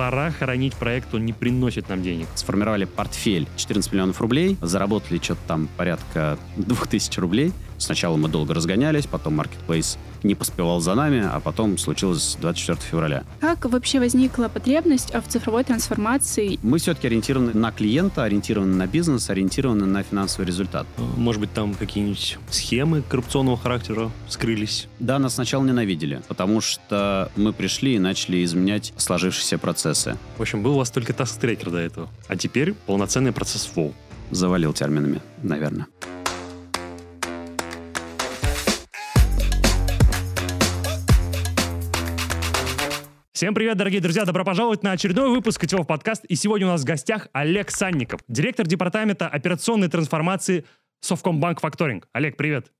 пора хоронить проект, он не приносит нам денег. Сформировали портфель 14 миллионов рублей, заработали что-то там порядка 2000 рублей. Сначала мы долго разгонялись, потом Marketplace не поспевал за нами, а потом случилось 24 февраля. Как вообще возникла потребность в цифровой трансформации? Мы все-таки ориентированы на клиента, ориентированы на бизнес, ориентированы на финансовый результат. Может быть, там какие-нибудь схемы коррупционного характера скрылись? Да, нас сначала ненавидели, потому что мы пришли и начали изменять сложившиеся процессы. В общем, был у вас только таск-трекер до этого, а теперь полноценный процесс flow. Завалил терминами, наверное. Всем привет, дорогие друзья! Добро пожаловать на очередной выпуск CTO подкаст. И сегодня у нас в гостях Олег Санников, директор департамента операционной трансформации Совкомбанк Факторинг. Олег, привет!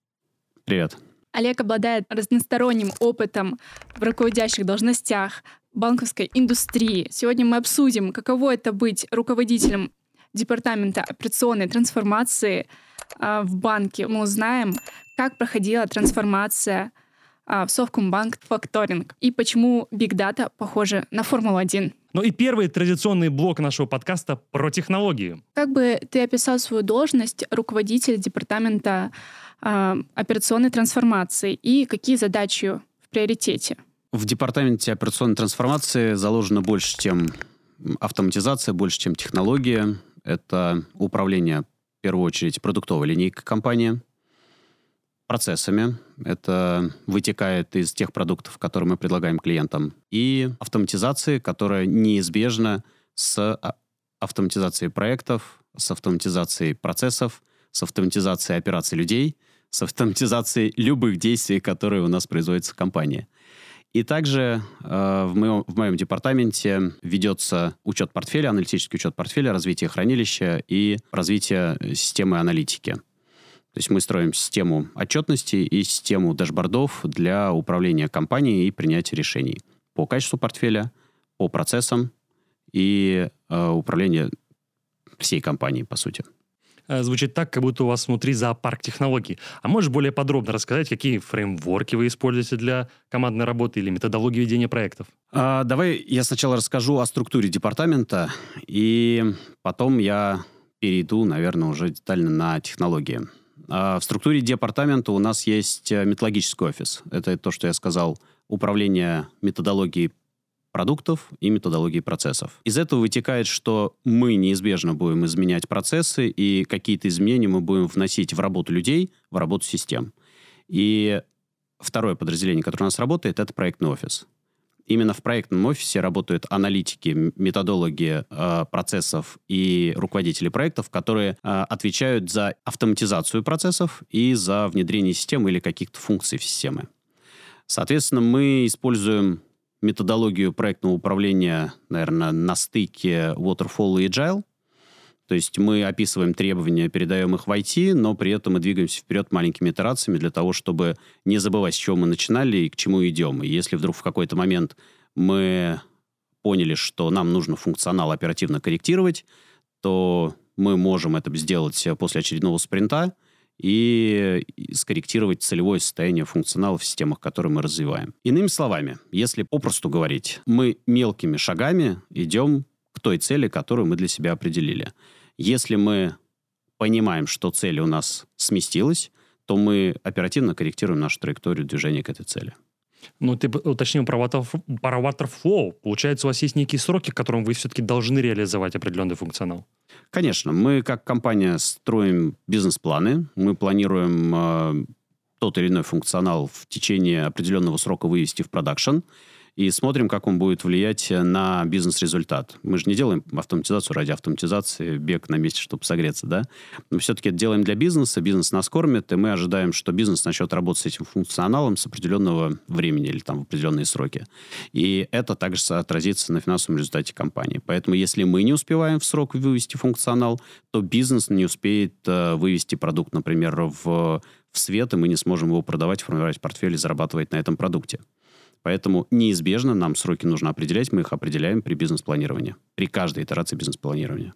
Привет. Олег обладает разносторонним опытом в руководящих должностях банковской индустрии. Сегодня мы обсудим, каково это быть руководителем департамента операционной трансформации э, в банке. Мы узнаем, как проходила трансформация а, в Совкомбанк Факторинг и почему Big Data похоже на Формулу-1. Ну и первый традиционный блок нашего подкаста про технологии. Как бы ты описал свою должность руководителя департамента э, операционной трансформации и какие задачи в приоритете? В департаменте операционной трансформации заложено больше, чем автоматизация, больше, чем технология. Это управление, в первую очередь, продуктовой линейкой компании – процессами. Это вытекает из тех продуктов, которые мы предлагаем клиентам. И автоматизации, которая неизбежна с а, автоматизацией проектов, с автоматизацией процессов, с автоматизацией операций людей, с автоматизацией любых действий, которые у нас производятся в компании. И также э, в, моем, в моем департаменте ведется учет портфеля, аналитический учет портфеля, развитие хранилища и развитие системы аналитики. То есть мы строим систему отчетности и систему дашбордов для управления компанией и принятия решений по качеству портфеля, по процессам и э, управления всей компанией, по сути. Э, звучит так, как будто у вас внутри зоопарк технологий. А можешь более подробно рассказать, какие фреймворки вы используете для командной работы или методологии ведения проектов? А, давай я сначала расскажу о структуре департамента, и потом я перейду, наверное, уже детально на технологии. А в структуре департамента у нас есть э, методологический офис. Это то, что я сказал, управление методологией продуктов и методологией процессов. Из этого вытекает, что мы неизбежно будем изменять процессы, и какие-то изменения мы будем вносить в работу людей, в работу систем. И второе подразделение, которое у нас работает, это проектный офис. Именно в проектном офисе работают аналитики, методологи э, процессов и руководители проектов, которые э, отвечают за автоматизацию процессов и за внедрение системы или каких-то функций в системы. Соответственно, мы используем методологию проектного управления, наверное, на стыке Waterfall и Agile. То есть мы описываем требования, передаем их в IT, но при этом мы двигаемся вперед маленькими итерациями для того, чтобы не забывать, с чего мы начинали и к чему идем. И если вдруг в какой-то момент мы поняли, что нам нужно функционал оперативно корректировать, то мы можем это сделать после очередного спринта и скорректировать целевое состояние функционала в системах, которые мы развиваем. Иными словами, если попросту говорить, мы мелкими шагами идем к той цели, которую мы для себя определили. Если мы понимаем, что цель у нас сместилась, то мы оперативно корректируем нашу траекторию движения к этой цели. Ну, ты уточнил про, про Waterflow. Получается, у вас есть некие сроки, к которым вы все-таки должны реализовать определенный функционал? Конечно. Мы, как компания, строим бизнес-планы. Мы планируем э, тот или иной функционал в течение определенного срока вывести в продакшн и смотрим, как он будет влиять на бизнес-результат. Мы же не делаем автоматизацию ради автоматизации, бег на месте, чтобы согреться, да? Мы все-таки это делаем для бизнеса, бизнес нас кормит, и мы ожидаем, что бизнес начнет работать с этим функционалом с определенного времени или там в определенные сроки. И это также отразится на финансовом результате компании. Поэтому если мы не успеваем в срок вывести функционал, то бизнес не успеет э, вывести продукт, например, в в свет, и мы не сможем его продавать, формировать портфель и зарабатывать на этом продукте. Поэтому неизбежно нам сроки нужно определять, мы их определяем при бизнес-планировании, при каждой итерации бизнес-планирования.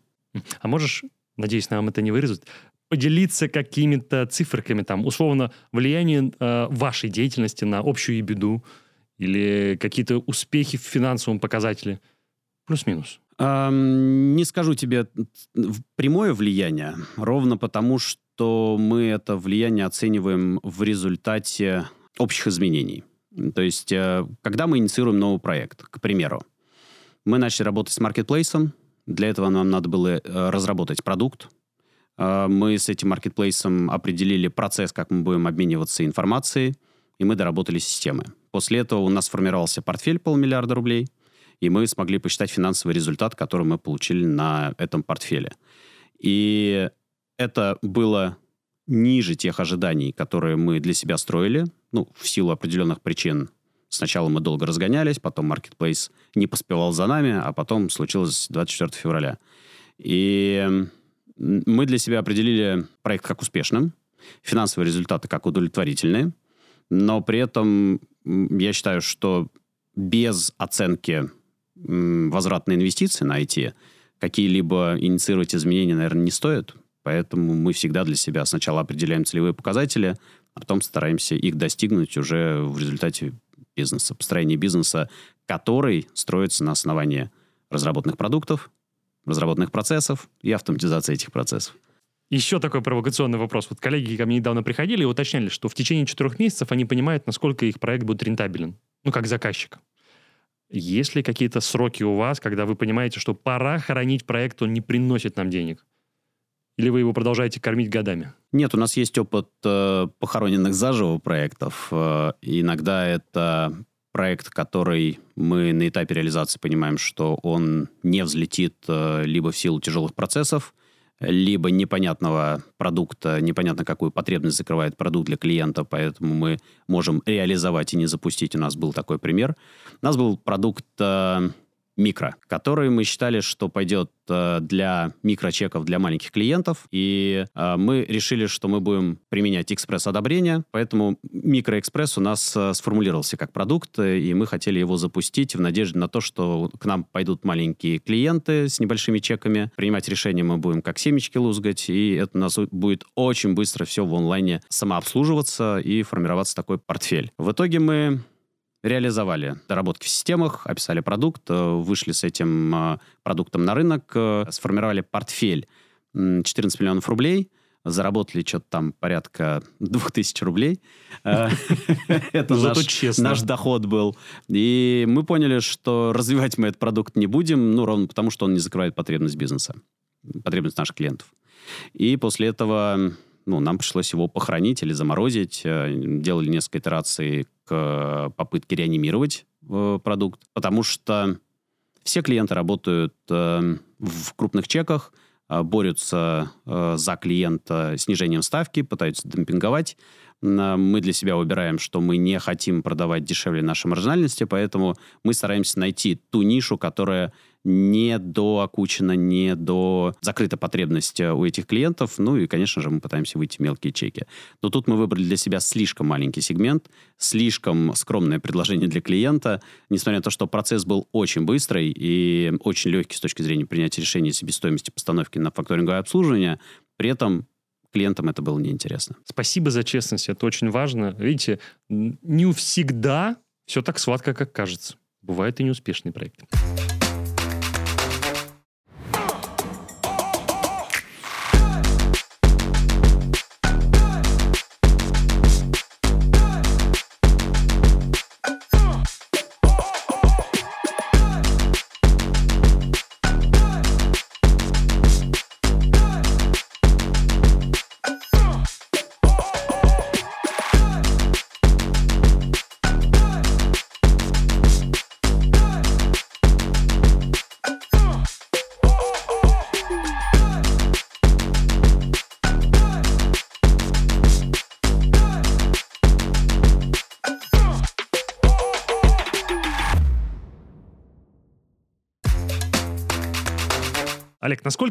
А можешь, надеюсь, нам это не вырезать, поделиться какими-то циферками, там, условно, влияние э, вашей деятельности на общую беду или какие-то успехи в финансовом показателе? Плюс-минус. Эм, не скажу тебе прямое влияние, ровно потому, что мы это влияние оцениваем в результате общих изменений. То есть, э, когда мы инициируем новый проект, к примеру, мы начали работать с маркетплейсом, для этого нам надо было э, разработать продукт, э, мы с этим маркетплейсом определили процесс, как мы будем обмениваться информацией, и мы доработали системы. После этого у нас сформировался портфель полмиллиарда рублей, и мы смогли посчитать финансовый результат, который мы получили на этом портфеле. И это было ниже тех ожиданий, которые мы для себя строили, ну, в силу определенных причин. Сначала мы долго разгонялись, потом Marketplace не поспевал за нами, а потом случилось 24 февраля. И мы для себя определили проект как успешным, финансовые результаты как удовлетворительные, но при этом я считаю, что без оценки возвратной инвестиции на IT какие-либо инициировать изменения, наверное, не стоит. Поэтому мы всегда для себя сначала определяем целевые показатели, а потом стараемся их достигнуть уже в результате бизнеса, построения бизнеса, который строится на основании разработанных продуктов, разработанных процессов и автоматизации этих процессов. Еще такой провокационный вопрос. Вот коллеги ко мне недавно приходили и уточняли, что в течение четырех месяцев они понимают, насколько их проект будет рентабелен. Ну, как заказчик. Есть ли какие-то сроки у вас, когда вы понимаете, что пора хоронить проект, он не приносит нам денег? Или вы его продолжаете кормить годами? Нет, у нас есть опыт э, похороненных заживо проектов. Э, иногда это проект, который мы на этапе реализации понимаем, что он не взлетит э, либо в силу тяжелых процессов, либо непонятного продукта, непонятно какую потребность закрывает продукт для клиента, поэтому мы можем реализовать и не запустить. У нас был такой пример. У нас был продукт э, микро, который мы считали, что пойдет э, для микрочеков для маленьких клиентов. И э, мы решили, что мы будем применять экспресс-одобрение. Поэтому микроэкспресс у нас э, сформулировался как продукт, и мы хотели его запустить в надежде на то, что к нам пойдут маленькие клиенты с небольшими чеками. Принимать решения мы будем как семечки лузгать, и это у нас будет очень быстро все в онлайне самообслуживаться и формироваться такой портфель. В итоге мы реализовали доработки в системах, описали продукт, э, вышли с этим э, продуктом на рынок, э, сформировали портфель 14 миллионов рублей, заработали что-то там порядка 2000 рублей. Это наш доход был. И мы поняли, что развивать мы этот продукт не будем, ну, ровно потому, что он не закрывает потребность бизнеса, потребность наших клиентов. И после этого ну, нам пришлось его похоронить или заморозить. Делали несколько итераций к попытке реанимировать э, продукт, потому что все клиенты работают э, в крупных чеках, э, борются за клиента снижением ставки, пытаются демпинговать. Мы для себя выбираем, что мы не хотим продавать дешевле нашей маржинальности, поэтому мы стараемся найти ту нишу, которая не доокучена, не до закрыта потребность э, у этих клиентов. Ну и, конечно же, мы пытаемся выйти мелкие чеки. Но тут мы выбрали для себя слишком маленький сегмент, слишком скромное предложение для клиента, несмотря на то, что процесс был очень быстрый и очень легкий с точки зрения принятия решений себестоимости постановки на факторинговое обслуживание, при этом клиентам это было неинтересно. Спасибо за честность, это очень важно. Видите, не всегда все так сладко, как кажется. Бывают и неуспешные проекты.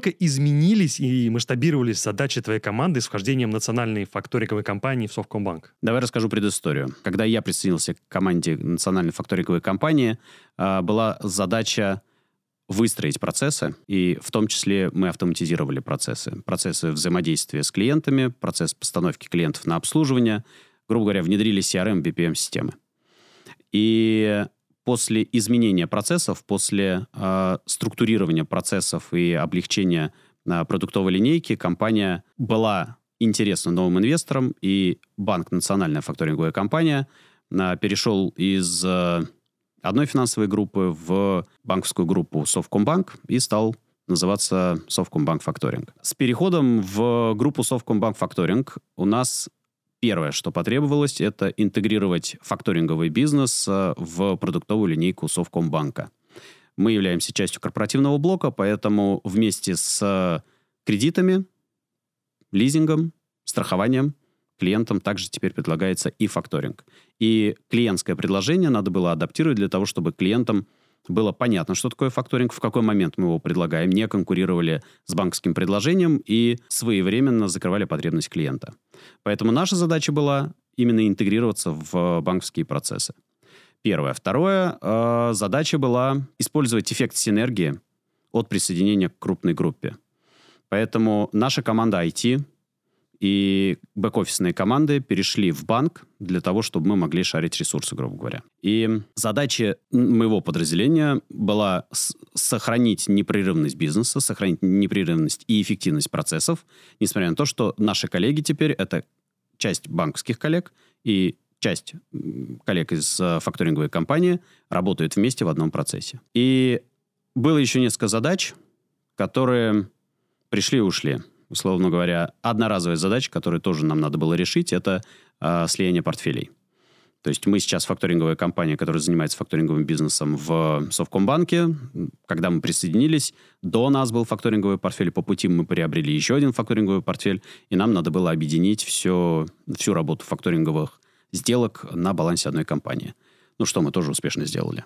Насколько изменились и масштабировались задачи твоей команды с вхождением национальной факториковой компании в Совкомбанк? Давай расскажу предысторию. Когда я присоединился к команде национальной факториковой компании, а, была задача выстроить процессы, и в том числе мы автоматизировали процессы. Процессы взаимодействия с клиентами, процесс постановки клиентов на обслуживание, грубо говоря, внедрили CRM, BPM-системы. И после изменения процессов, после э, структурирования процессов и облегчения э, продуктовой линейки компания была интересна новым инвесторам, и банк «Национальная факторинговая компания» э, перешел из э, одной финансовой группы в банковскую группу Совкомбанк и стал называться Совкомбанк Факторинг. С переходом в группу Совкомбанк Факторинг у нас Первое, что потребовалось, это интегрировать факторинговый бизнес э, в продуктовую линейку Совкомбанка. Мы являемся частью корпоративного блока, поэтому вместе с кредитами, лизингом, страхованием клиентам также теперь предлагается и факторинг. И клиентское предложение надо было адаптировать для того, чтобы клиентам было понятно, что такое факторинг, в какой момент мы его предлагаем, не конкурировали с банковским предложением и своевременно закрывали потребность клиента. Поэтому наша задача была именно интегрироваться в банковские процессы. Первое. Второе. Э, задача была использовать эффект синергии от присоединения к крупной группе. Поэтому наша команда IT и бэк-офисные команды перешли в банк для того, чтобы мы могли шарить ресурсы, грубо говоря. И задача моего подразделения была сохранить непрерывность бизнеса, сохранить непрерывность и эффективность процессов, несмотря на то, что наши коллеги теперь это часть банковских коллег и часть коллег из э, факторинговой компании работают вместе в одном процессе. И было еще несколько задач, которые пришли и ушли условно говоря, одноразовая задача, которую тоже нам надо было решить, это э, слияние портфелей. То есть мы сейчас факторинговая компания, которая занимается факторинговым бизнесом в Совкомбанке. Когда мы присоединились, до нас был факторинговый портфель, по пути мы приобрели еще один факторинговый портфель, и нам надо было объединить все, всю работу факторинговых сделок на балансе одной компании. Ну что мы тоже успешно сделали.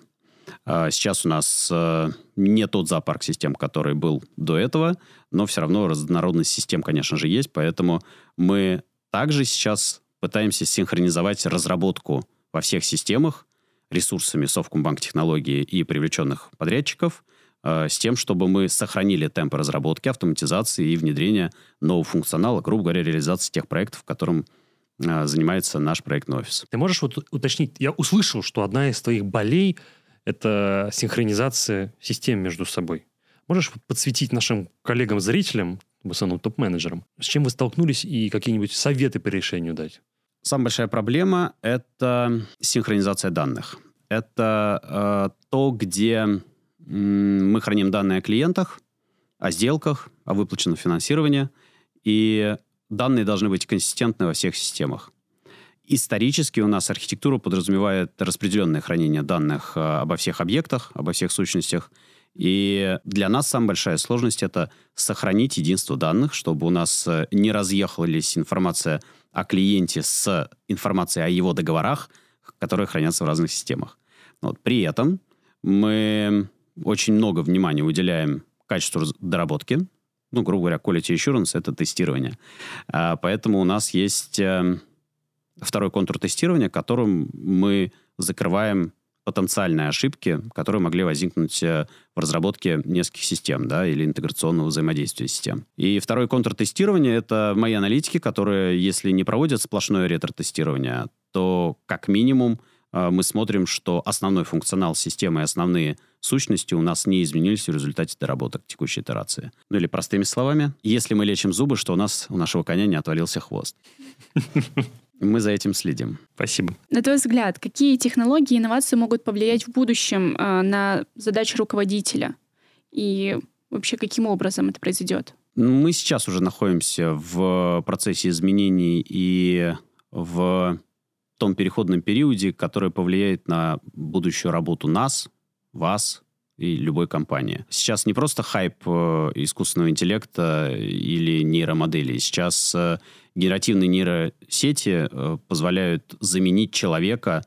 А, сейчас у нас э, не тот зоопарк систем, который был до этого, но все равно разнородность систем, конечно же, есть, поэтому мы также сейчас пытаемся синхронизовать разработку во всех системах ресурсами Совкомбанк технологии и привлеченных подрядчиков э, с тем, чтобы мы сохранили темпы разработки, автоматизации и внедрения нового функционала, грубо говоря, реализации тех проектов, которым э, занимается наш проектный офис. Ты можешь вот уточнить, я услышал, что одна из твоих болей – это синхронизация систем между собой. Можешь подсветить нашим коллегам-зрителям, в основном топ-менеджерам, с чем вы столкнулись и какие-нибудь советы по решению дать? Самая большая проблема — это синхронизация данных. Это э, то, где э, мы храним данные о клиентах, о сделках, о выплаченном финансировании, и данные должны быть консистентны во всех системах. Исторически у нас архитектура подразумевает распределенное хранение данных э, обо всех объектах, обо всех сущностях. И для нас самая большая сложность — это сохранить единство данных, чтобы у нас э, не разъехалась информация о клиенте с информацией о его договорах, которые хранятся в разных системах. Вот. При этом мы очень много внимания уделяем качеству доработки. Ну, грубо говоря, quality assurance — это тестирование. А, поэтому у нас есть эм, второй контур тестирования, которым мы закрываем потенциальные ошибки, которые могли возникнуть э, в разработке нескольких систем, да, или интеграционного взаимодействия систем. И второй контур тестирования — это мои аналитики, которые, если не проводят сплошное ретро-тестирование, то как минимум э, мы смотрим, что основной функционал системы и основные сущности у нас не изменились в результате доработок текущей итерации. Ну или простыми словами, если мы лечим зубы, что у нас у нашего коня не отвалился хвост. Мы за этим следим. Спасибо. На твой взгляд, какие технологии и инновации могут повлиять в будущем э, на задачи руководителя? И вообще, каким образом это произойдет? Мы сейчас уже находимся в процессе изменений и в том переходном периоде, который повлияет на будущую работу нас, вас и любой компании. Сейчас не просто хайп э, искусственного интеллекта или нейромоделей. Сейчас э, генеративные нейросети э, позволяют заменить человека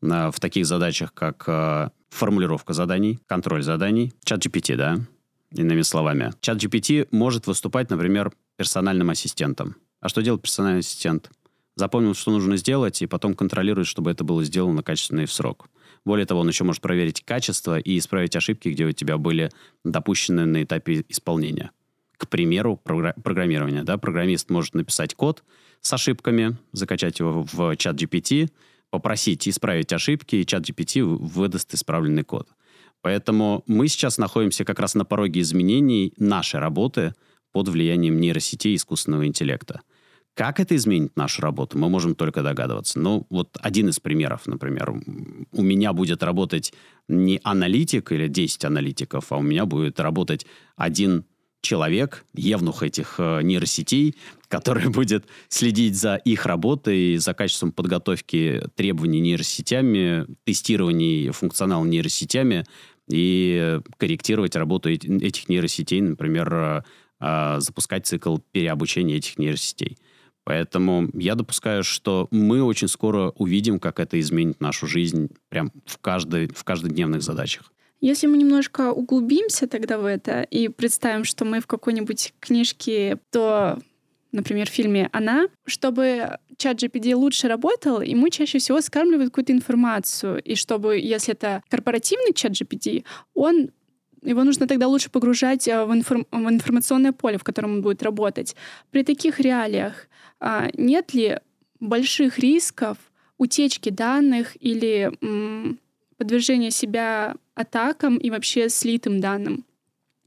в таких задачах, как формулировка заданий, контроль заданий. Чат GPT, да? Иными словами. Чат GPT может выступать, например, персональным ассистентом. А что делает персональный ассистент? Запомнил, что нужно сделать, и потом контролирует, чтобы это было сделано качественно и в срок. Более того, он еще может проверить качество и исправить ошибки, где у тебя были допущены на этапе исполнения. К примеру, программирование. Да? Программист может написать код с ошибками, закачать его в чат GPT, попросить исправить ошибки, и чат GPT выдаст исправленный код. Поэтому мы сейчас находимся как раз на пороге изменений нашей работы под влиянием нейросетей и искусственного интеллекта. Как это изменит нашу работу, мы можем только догадываться. Ну, вот один из примеров, например, у меня будет работать не аналитик или 10 аналитиков, а у меня будет работать один человек, евнух этих э, нейросетей, который будет следить за их работой, за качеством подготовки требований нейросетями, тестирований функционала нейросетями и корректировать работу этих нейросетей, например, э, э, запускать цикл переобучения этих нейросетей. Поэтому я допускаю, что мы очень скоро увидим, как это изменит нашу жизнь прям в, каждой, в каждодневных задачах. Если мы немножко углубимся тогда в это и представим, что мы в какой-нибудь книжке, то, например, в фильме «Она», чтобы чат GPT лучше работал, ему чаще всего скармливают какую-то информацию. И чтобы, если это корпоративный чат GPT, он его нужно тогда лучше погружать э, в, информ в информационное поле, в котором он будет работать. При таких реалиях нет ли больших рисков утечки данных или подвержения себя атакам и вообще слитым данным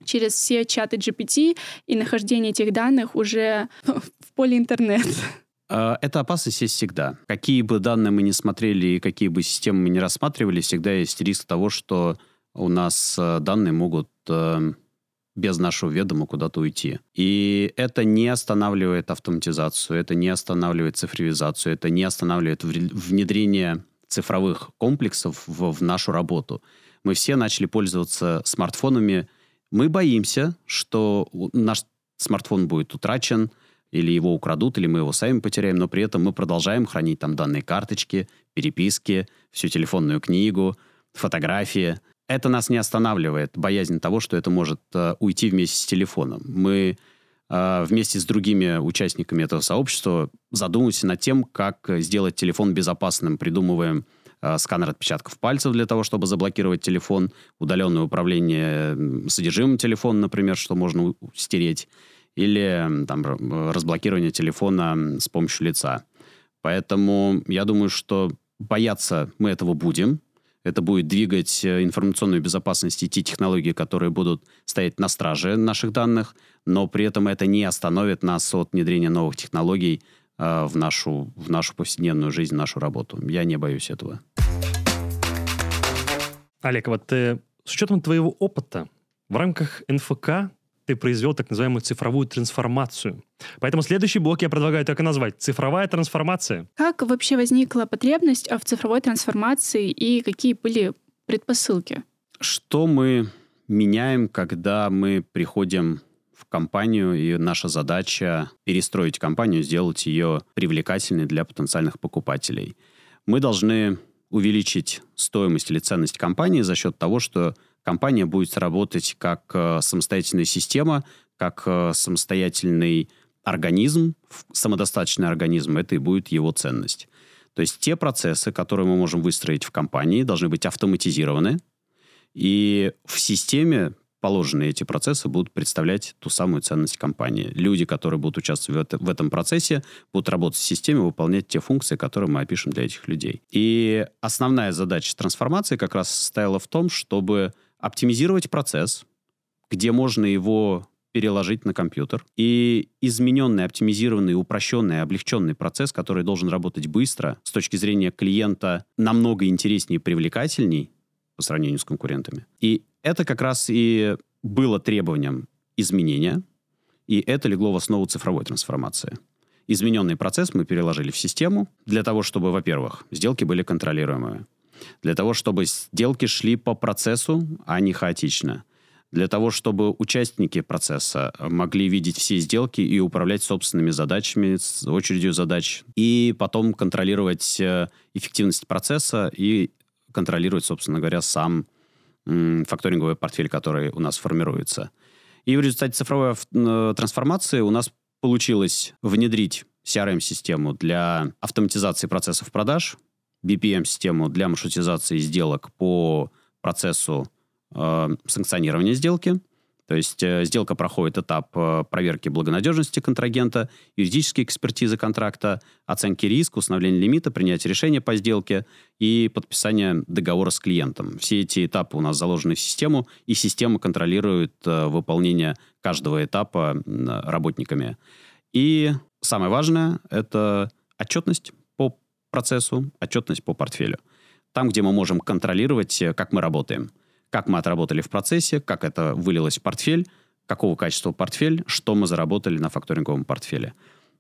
через все чаты GPT и нахождение этих данных уже в поле интернет. А, эта опасность есть всегда. Какие бы данные мы ни смотрели и какие бы системы мы ни рассматривали, всегда есть риск того, что у нас э, данные могут э, без нашего ведома куда-то уйти. И это не останавливает автоматизацию, это не останавливает цифровизацию, это не останавливает внедрение цифровых комплексов в, в нашу работу. Мы все начали пользоваться смартфонами. Мы боимся, что наш смартфон будет утрачен, или его украдут, или мы его сами потеряем, но при этом мы продолжаем хранить там данные карточки, переписки, всю телефонную книгу, фотографии – это нас не останавливает, боязнь того, что это может э, уйти вместе с телефоном. Мы э, вместе с другими участниками этого сообщества задумываемся над тем, как сделать телефон безопасным, придумываем э, сканер отпечатков пальцев для того, чтобы заблокировать телефон, удаленное управление содержимым телефона, например, что можно стереть, или там, разблокирование телефона с помощью лица. Поэтому я думаю, что бояться мы этого будем, это будет двигать э, информационную безопасность и те технологии, которые будут стоять на страже наших данных, но при этом это не остановит нас от внедрения новых технологий э, в, нашу, в нашу повседневную жизнь, в нашу работу. Я не боюсь этого. Олег, вот э, с учетом твоего опыта в рамках НФК ты произвел так называемую цифровую трансформацию. Поэтому следующий блок я предлагаю так и назвать «Цифровая трансформация». Как вообще возникла потребность в цифровой трансформации и какие были предпосылки? Что мы меняем, когда мы приходим в компанию, и наша задача перестроить компанию, сделать ее привлекательной для потенциальных покупателей. Мы должны увеличить стоимость или ценность компании за счет того, что компания будет работать как э, самостоятельная система, как э, самостоятельный организм, самодостаточный организм, это и будет его ценность. То есть те процессы, которые мы можем выстроить в компании, должны быть автоматизированы, и в системе положенные эти процессы будут представлять ту самую ценность компании. Люди, которые будут участвовать в, это, в этом процессе, будут работать в системе, выполнять те функции, которые мы опишем для этих людей. И основная задача трансформации как раз состояла в том, чтобы оптимизировать процесс, где можно его переложить на компьютер. И измененный, оптимизированный, упрощенный, облегченный процесс, который должен работать быстро, с точки зрения клиента намного интереснее и привлекательней по сравнению с конкурентами. И это как раз и было требованием изменения, и это легло в основу цифровой трансформации. Измененный процесс мы переложили в систему для того, чтобы, во-первых, сделки были контролируемые, для того, чтобы сделки шли по процессу, а не хаотично. Для того, чтобы участники процесса могли видеть все сделки и управлять собственными задачами, очередью задач, и потом контролировать э, эффективность процесса и контролировать, собственно говоря, сам факторинговый портфель, который у нас формируется. И в результате цифровой э, трансформации у нас получилось внедрить CRM-систему для автоматизации процессов продаж, BPM-систему для маршрутизации сделок по процессу э, санкционирования сделки, То есть э, сделка проходит этап э, проверки благонадежности контрагента, юридической экспертизы контракта, оценки риска, установления лимита, принятия решения по сделке и подписания договора с клиентом. Все эти этапы у нас заложены в систему, и система контролирует э, выполнение каждого этапа работниками. И самое важное – это отчетность процессу, отчетность по портфелю. Там, где мы можем контролировать, как мы работаем – как мы отработали в процессе, как это вылилось в портфель, какого качества портфель, что мы заработали на факторинговом портфеле.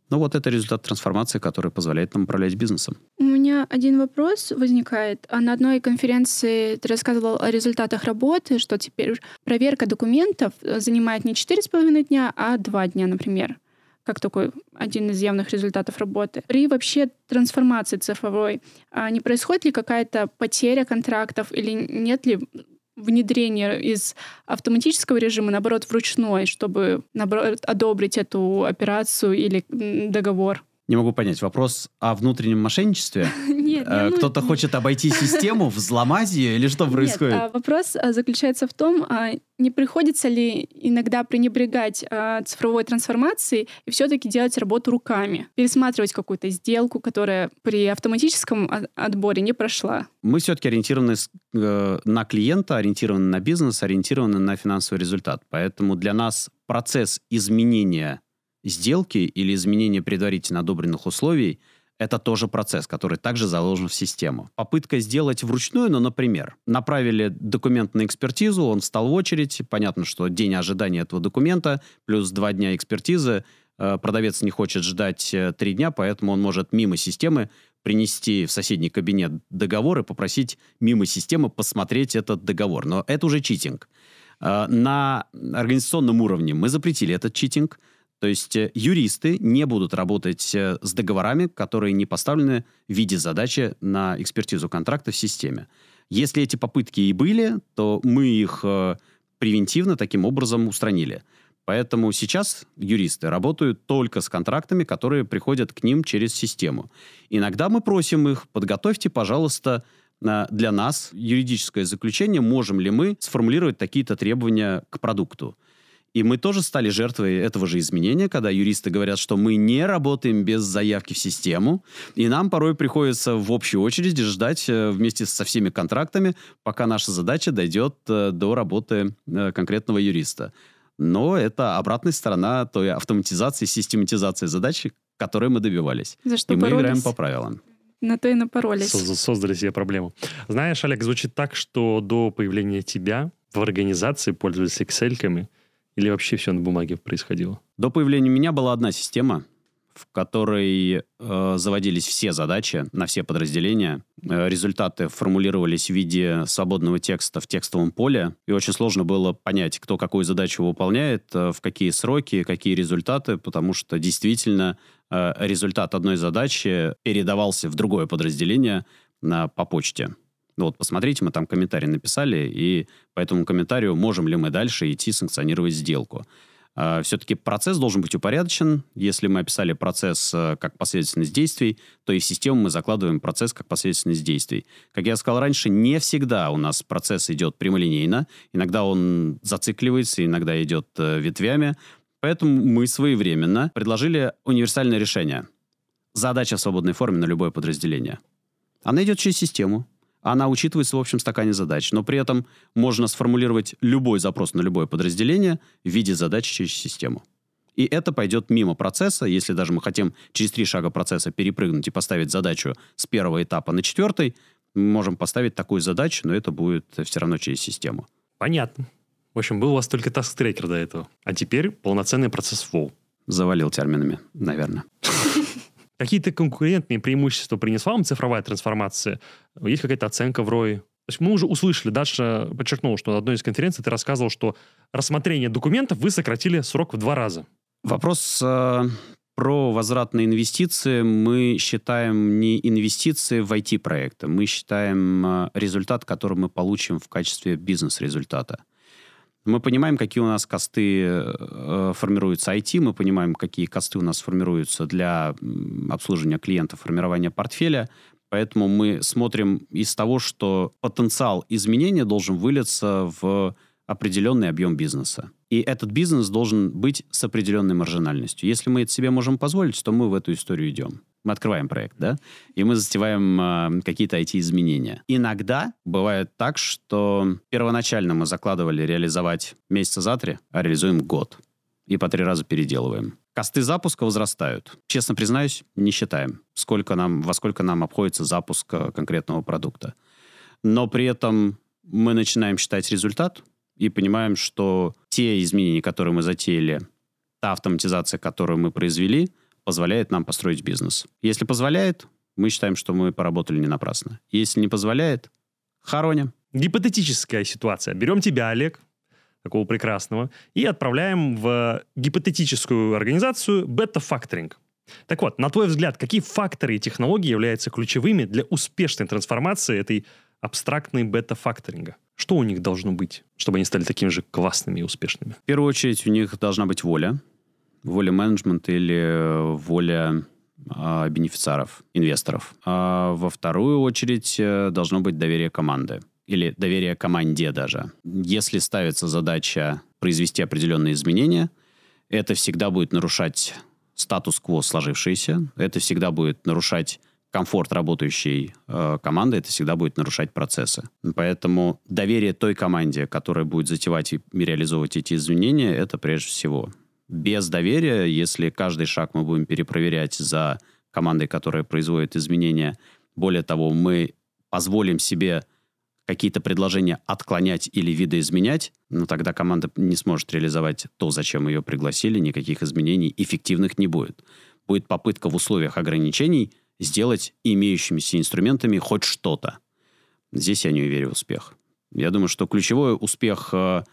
Ну вот это результат трансформации, который позволяет нам управлять бизнесом. У меня один вопрос возникает. А на одной конференции ты рассказывал о результатах работы, что теперь проверка документов занимает не 4,5 дня, а 2 дня, например как такой один из явных результатов работы. При вообще трансформации цифровой а не происходит ли какая-то потеря контрактов или нет ли внедрение из автоматического режима, наоборот, в ручной, чтобы, наоборот, одобрить эту операцию или договор. Не могу понять. Вопрос о внутреннем мошенничестве? Нет. Э, ну, кто-то хочет обойти систему, взломать ее или что происходит? Нет, вопрос а, заключается в том, а, не приходится ли иногда пренебрегать а, цифровой трансформацией и все-таки делать работу руками, пересматривать какую-то сделку, которая при автоматическом отборе не прошла? Мы все-таки ориентированы э, на клиента, ориентированы на бизнес, ориентированы на финансовый результат. Поэтому для нас процесс изменения сделки или изменение предварительно одобренных условий – это тоже процесс, который также заложен в систему. Попытка сделать вручную, ну, например, направили документ на экспертизу, он встал в очередь, понятно, что день ожидания этого документа плюс два дня экспертизы, э, продавец не хочет ждать э, три дня, поэтому он может мимо системы принести в соседний кабинет договор и попросить мимо системы посмотреть этот договор. Но это уже читинг. Э, на организационном уровне мы запретили этот читинг – то есть э, юристы не будут работать э, с договорами, которые не поставлены в виде задачи на экспертизу контракта в системе. Если эти попытки и были, то мы их э, превентивно таким образом устранили. Поэтому сейчас юристы работают только с контрактами, которые приходят к ним через систему. Иногда мы просим их, подготовьте, пожалуйста, для нас юридическое заключение, можем ли мы сформулировать такие-то требования к продукту. И мы тоже стали жертвой этого же изменения, когда юристы говорят, что мы не работаем без заявки в систему, и нам порой приходится в общей очереди ждать э, вместе со всеми контрактами, пока наша задача дойдет э, до работы э, конкретного юриста. Но это обратная сторона той автоматизации, систематизации задачи, которой мы добивались. За что и боролись? мы играем по правилам. На то и напоролись. Создали себе проблему. Знаешь, Олег, звучит так, что до появления тебя в организации пользовались Excel-ками, или вообще все на бумаге происходило? До появления меня была одна система, в которой э, заводились все задачи на все подразделения. Э, результаты формулировались в виде свободного текста в текстовом поле. И очень сложно было понять, кто какую задачу выполняет, э, в какие сроки, какие результаты, потому что действительно э, результат одной задачи передавался в другое подразделение э, по почте. Ну вот посмотрите, мы там комментарий написали, и по этому комментарию можем ли мы дальше идти санкционировать сделку. А, все-таки процесс должен быть упорядочен. Если мы описали процесс э, как последовательность действий, то и в систему мы закладываем процесс как последовательность действий. Как я сказал раньше, не всегда у нас процесс идет прямолинейно. Иногда он зацикливается, иногда идет э, ветвями. Поэтому мы своевременно предложили универсальное решение. Задача в свободной форме на любое подразделение. Она идет через систему она учитывается в общем стакане задач, но при этом можно сформулировать любой запрос на любое подразделение в виде задачи через систему. И это пойдет мимо процесса, если даже мы хотим через три шага процесса перепрыгнуть и поставить задачу с первого этапа на четвертый, мы можем поставить такую задачу, но это будет все равно через систему. Понятно. В общем, был у вас только task-трекер до этого. А теперь полноценный процесс FOW. Завалил терминами, наверное. Какие-то конкурентные преимущества принесла вам цифровая трансформация? Есть какая-то оценка в ROI? То есть мы уже услышали, Даша подчеркнула, что на одной из конференций ты рассказывал, что рассмотрение документов вы сократили срок в два раза. Вопрос э, про возвратные инвестиции мы считаем не инвестиции в IT-проекты, мы считаем э, результат, который мы получим в качестве бизнес-результата. Мы понимаем, какие у нас косты э, формируются IT, мы понимаем, какие косты у нас формируются для обслуживания клиента, формирования портфеля. Поэтому мы смотрим из того, что потенциал изменения должен вылиться в определенный объем бизнеса. И этот бизнес должен быть с определенной маржинальностью. Если мы это себе можем позволить, то мы в эту историю идем. Мы открываем проект, да, и мы затеваем э, какие-то IT-изменения. Иногда бывает так, что первоначально мы закладывали реализовать месяца за три, а реализуем год. И по три раза переделываем. Косты запуска возрастают. Честно признаюсь, не считаем, сколько нам, во сколько нам обходится запуск э, конкретного продукта. Но при этом мы начинаем считать результат и понимаем, что те изменения, которые мы затеяли, та автоматизация, которую мы произвели, позволяет нам построить бизнес. Если позволяет, мы считаем, что мы поработали не напрасно. Если не позволяет, хороним. Гипотетическая ситуация. Берем тебя, Олег, такого прекрасного, и отправляем в гипотетическую организацию бета-факторинг. Так вот, на твой взгляд, какие факторы и технологии являются ключевыми для успешной трансформации этой абстрактной бета-факторинга? Что у них должно быть, чтобы они стали такими же классными и успешными? В первую очередь у них должна быть воля. Воля менеджмента или воля а, бенефициаров, инвесторов. А во вторую очередь э, должно быть доверие команды или доверие команде даже. Если ставится задача произвести определенные изменения, это всегда будет нарушать статус-кво сложившийся, это всегда будет нарушать комфорт работающей э, команды, это всегда будет нарушать процессы. Поэтому доверие той команде, которая будет затевать и реализовывать эти изменения, это прежде всего. Без доверия, если каждый шаг мы будем перепроверять за командой, которая производит изменения, более того, мы позволим себе какие-то предложения отклонять или видоизменять, ну тогда команда не сможет реализовать то, зачем ее пригласили, никаких изменений эффективных не будет. Будет попытка в условиях ограничений сделать имеющимися инструментами хоть что-то. Здесь я не уверен в успех. Я думаю, что ключевой успех э,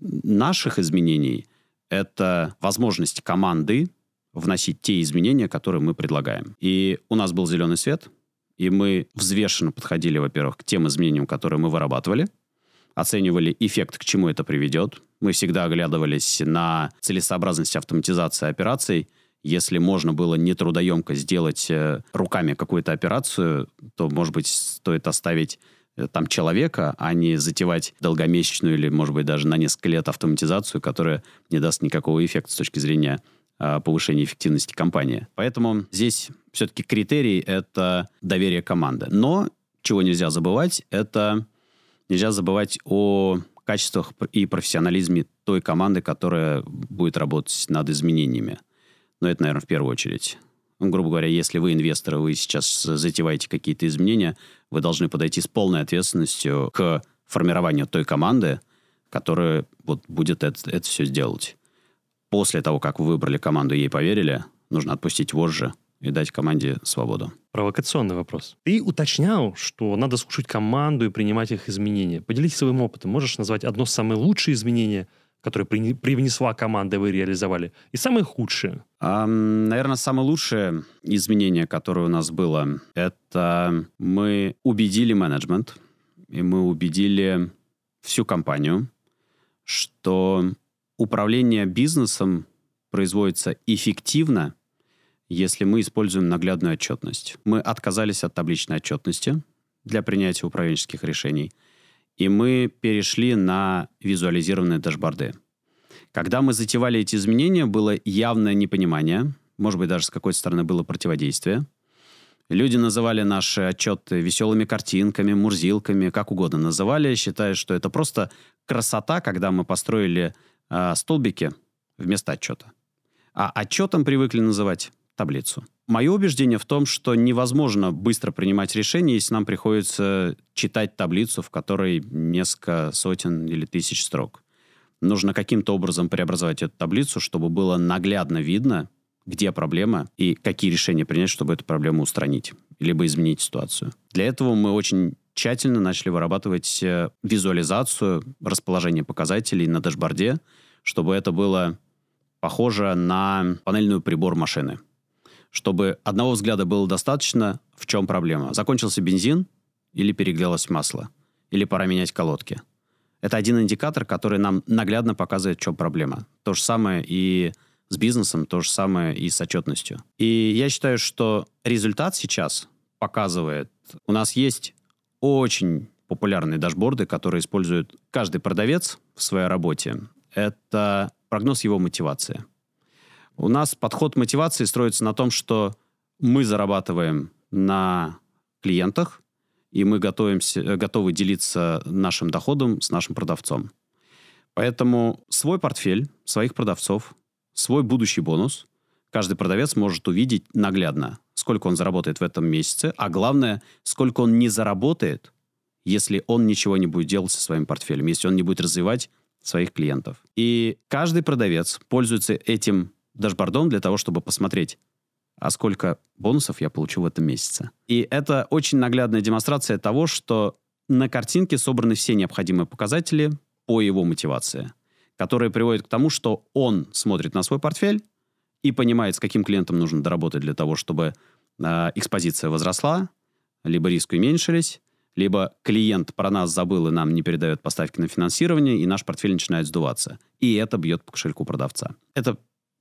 наших изменений – это возможность команды вносить те изменения, которые мы предлагаем. И у нас был зеленый свет, и мы взвешенно подходили, во-первых, к тем изменениям, которые мы вырабатывали, оценивали эффект, к чему это приведет. Мы всегда оглядывались на целесообразность автоматизации операций – если можно было нетрудоемко сделать э, руками какую-то операцию, то, может быть, стоит оставить там человека, а не затевать долгомесячную или, может быть, даже на несколько лет автоматизацию, которая не даст никакого эффекта с точки зрения э, повышения эффективности компании. Поэтому здесь все-таки критерий — это доверие команды. Но чего нельзя забывать, это нельзя забывать о качествах и профессионализме той команды, которая будет работать над изменениями. Но это, наверное, в первую очередь. Ну, грубо говоря, если вы инвестор, вы сейчас затеваете какие-то изменения, вы должны подойти с полной ответственностью к формированию той команды, которая вот будет это, это все сделать. После того, как вы выбрали команду и ей поверили, нужно отпустить вожжи и дать команде свободу. Провокационный вопрос. Ты уточнял, что надо слушать команду и принимать их изменения. Поделись своим опытом. Можешь назвать одно самое лучшее изменение, которые привнесла команда, вы реализовали, и самые худшие? А, наверное, самое лучшее изменение, которое у нас было, это мы убедили менеджмент, и мы убедили всю компанию, что управление бизнесом производится эффективно, если мы используем наглядную отчетность. Мы отказались от табличной отчетности для принятия управленческих решений – и мы перешли на визуализированные дашборды. Когда мы затевали эти изменения, было явное непонимание, может быть, даже с какой-то стороны было противодействие. Люди называли наши отчеты веселыми картинками, мурзилками, как угодно называли, считая, что это просто красота, когда мы построили э, столбики вместо отчета. А отчетом привыкли называть таблицу. Мое убеждение в том, что невозможно быстро принимать решения, если нам приходится читать таблицу, в которой несколько сотен или тысяч строк. Нужно каким-то образом преобразовать эту таблицу, чтобы было наглядно видно, где проблема и какие решения принять, чтобы эту проблему устранить, либо изменить ситуацию. Для этого мы очень тщательно начали вырабатывать э, визуализацию расположения показателей на дашборде, чтобы это было похоже на панельную прибор машины чтобы одного взгляда было достаточно, в чем проблема. Закончился бензин или перегрелось масло, или пора менять колодки. Это один индикатор, который нам наглядно показывает, в чем проблема. То же самое и с бизнесом, то же самое и с отчетностью. И я считаю, что результат сейчас показывает, у нас есть очень популярные дашборды, которые использует каждый продавец в своей работе. это прогноз его мотивации. У нас подход мотивации строится на том, что мы зарабатываем на клиентах, и мы готовимся, э, готовы делиться нашим доходом с нашим продавцом. Поэтому свой портфель, своих продавцов, свой будущий бонус каждый продавец может увидеть наглядно, сколько он заработает в этом месяце, а главное, сколько он не заработает, если он ничего не будет делать со своим портфелем, если он не будет развивать своих клиентов. И каждый продавец пользуется этим дашбордом для того, чтобы посмотреть, а сколько бонусов я получу в этом месяце. И это очень наглядная демонстрация того, что на картинке собраны все необходимые показатели по его мотивации, которые приводят к тому, что он смотрит на свой портфель и понимает, с каким клиентом нужно доработать для того, чтобы э, экспозиция возросла, либо риски уменьшились, либо клиент про нас забыл и нам не передает поставки на финансирование, и наш портфель начинает сдуваться. И это бьет по кошельку продавца. Это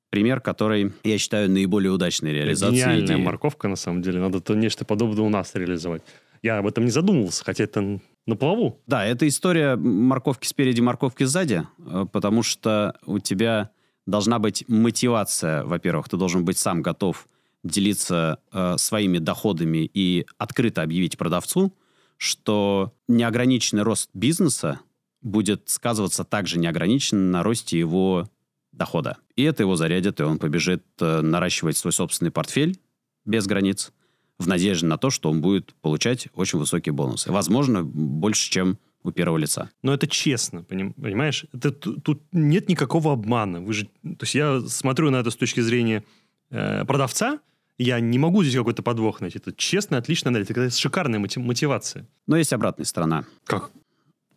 пример, который, я считаю, наиболее удачной реализацией. Гениальная идеи. морковка, на самом деле. Надо то нечто подобное у нас реализовать. Я об этом не задумывался, хотя это на плаву. Да, это история морковки спереди, морковки сзади, э, потому что у тебя должна быть мотивация, во-первых, ты должен быть сам готов делиться э, своими доходами и открыто объявить продавцу, что неограниченный рост бизнеса будет сказываться также неограниченно на росте его дохода. И это его зарядит, и он побежит э, наращивать свой собственный портфель без границ в надежде на то, что он будет получать очень высокие бонусы. Возможно, больше, чем у первого лица. Но это честно, поним- понимаешь? Это, тут, нет никакого обмана. Вы же, то есть я смотрю на это с точки зрения э, продавца, я не могу здесь какой-то подвох найти. Это честная, отличная аналитика. Это шикарная мотив- мотивация. Но есть обратная сторона. Как?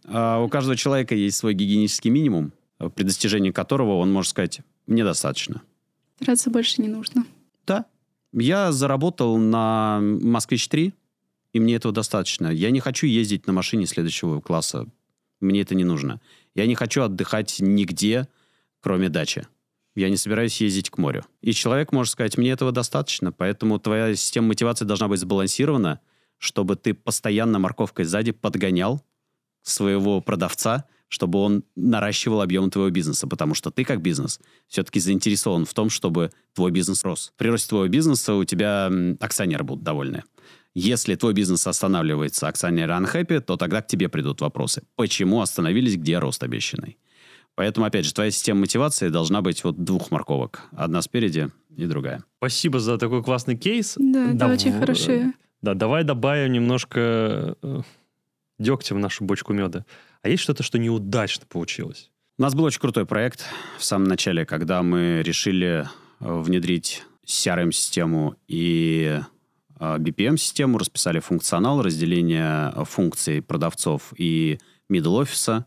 А у каждого человека есть свой гигиенический минимум, при достижении которого он может сказать «мне достаточно». Стараться больше не нужно. Да. Я заработал на «Москвич-3», и мне этого достаточно. Я не хочу ездить на машине следующего класса. Мне это не нужно. Я не хочу отдыхать нигде, кроме дачи. Я не собираюсь ездить к морю. И человек может сказать, мне этого достаточно, поэтому твоя система мотивации должна быть сбалансирована, чтобы ты постоянно морковкой сзади подгонял своего продавца, чтобы он наращивал объем твоего бизнеса, потому что ты как бизнес все-таки заинтересован в том, чтобы твой бизнес рос. При росте твоего бизнеса у тебя акционеры будут довольны. Если твой бизнес останавливается, акционеры unhappy, то тогда к тебе придут вопросы. Почему остановились, где рост обещанный? Поэтому, опять же, твоя система мотивации должна быть вот двух морковок. Одна спереди и другая. Спасибо за такой классный кейс. Да, это Дав- очень хорошо. Да, давай добавим немножко э, дегтя в нашу бочку меда. А есть что-то, что неудачно получилось? У нас был очень крутой проект в самом начале, когда мы решили э, внедрить CRM-систему и э, BPM-систему, расписали функционал, разделение э, функций продавцов и middle офиса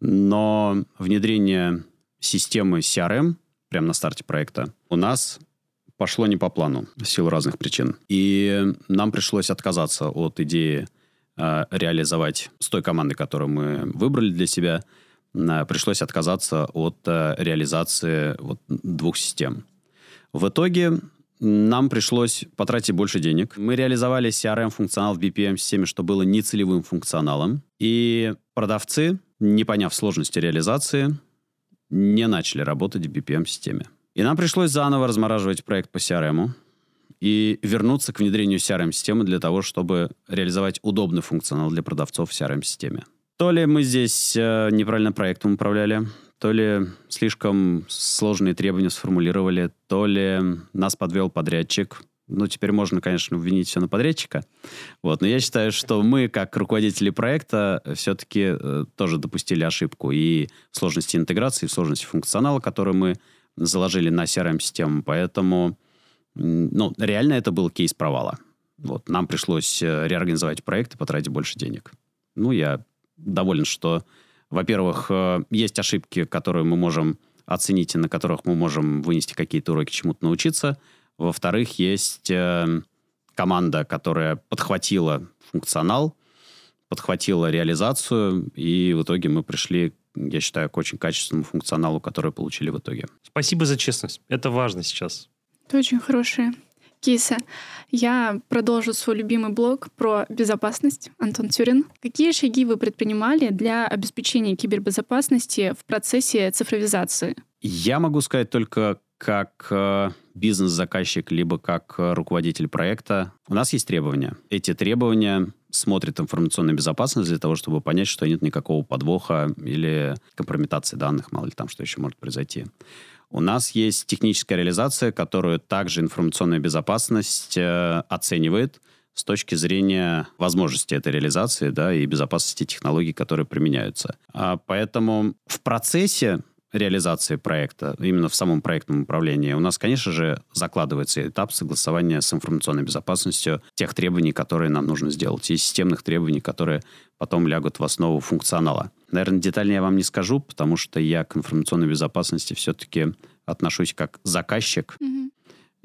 но внедрение системы CRM прямо на старте проекта у нас пошло не по плану в силу разных причин. И нам пришлось отказаться от идеи реализовать с той командой, которую мы выбрали для себя, э, пришлось отказаться от э, реализации вот, двух систем. В итоге нам пришлось потратить больше денег. Мы реализовали CRM-функционал в BPM-системе, что было нецелевым функционалом. И продавцы, не поняв сложности реализации, не начали работать в BPM-системе. И нам пришлось заново размораживать проект по CRM и вернуться к внедрению CRM-системы для того, чтобы реализовать удобный функционал для продавцов в CRM-системе. То ли мы здесь э, неправильно проектом управляли, то ли слишком сложные требования сформулировали, то ли нас подвел подрядчик. Ну, теперь можно, конечно, обвинить все на подрядчика. Вот. Но я считаю, что мы, как руководители проекта, все-таки э, тоже допустили ошибку и в сложности интеграции, и в сложности функционала, который мы заложили на CRM-систему. Поэтому, ну, реально это был кейс провала. Вот. Нам пришлось э, реорганизовать проект и потратить больше денег. Ну, я доволен, что, во-первых, э, есть ошибки, которые мы можем оценить и на которых мы можем вынести какие-то уроки, чему-то научиться. Во-вторых, есть э, команда, которая подхватила функционал, подхватила реализацию, и в итоге мы пришли, я считаю, к очень качественному функционалу, который получили в итоге. Спасибо за честность. Это важно сейчас. Это очень хорошее. Киса, я продолжу свой любимый блог про безопасность. Антон Тюрин. Какие шаги вы предпринимали для обеспечения кибербезопасности в процессе цифровизации? Я могу сказать только как э, бизнес-заказчик, либо как э, руководитель проекта, у нас есть требования. Эти требования смотрит информационную безопасность для того, чтобы понять, что нет никакого подвоха или компрометации данных, мало ли там что еще может произойти. У нас есть техническая реализация, которую также информационная безопасность э, оценивает с точки зрения возможности этой реализации да, и безопасности технологий, которые применяются. А поэтому в процессе реализации проекта, именно в самом проектном управлении, у нас, конечно же, закладывается этап согласования с информационной безопасностью тех требований, которые нам нужно сделать, и системных требований, которые потом лягут в основу функционала. Наверное, детальнее я вам не скажу, потому что я к информационной безопасности все-таки отношусь как заказчик mm-hmm.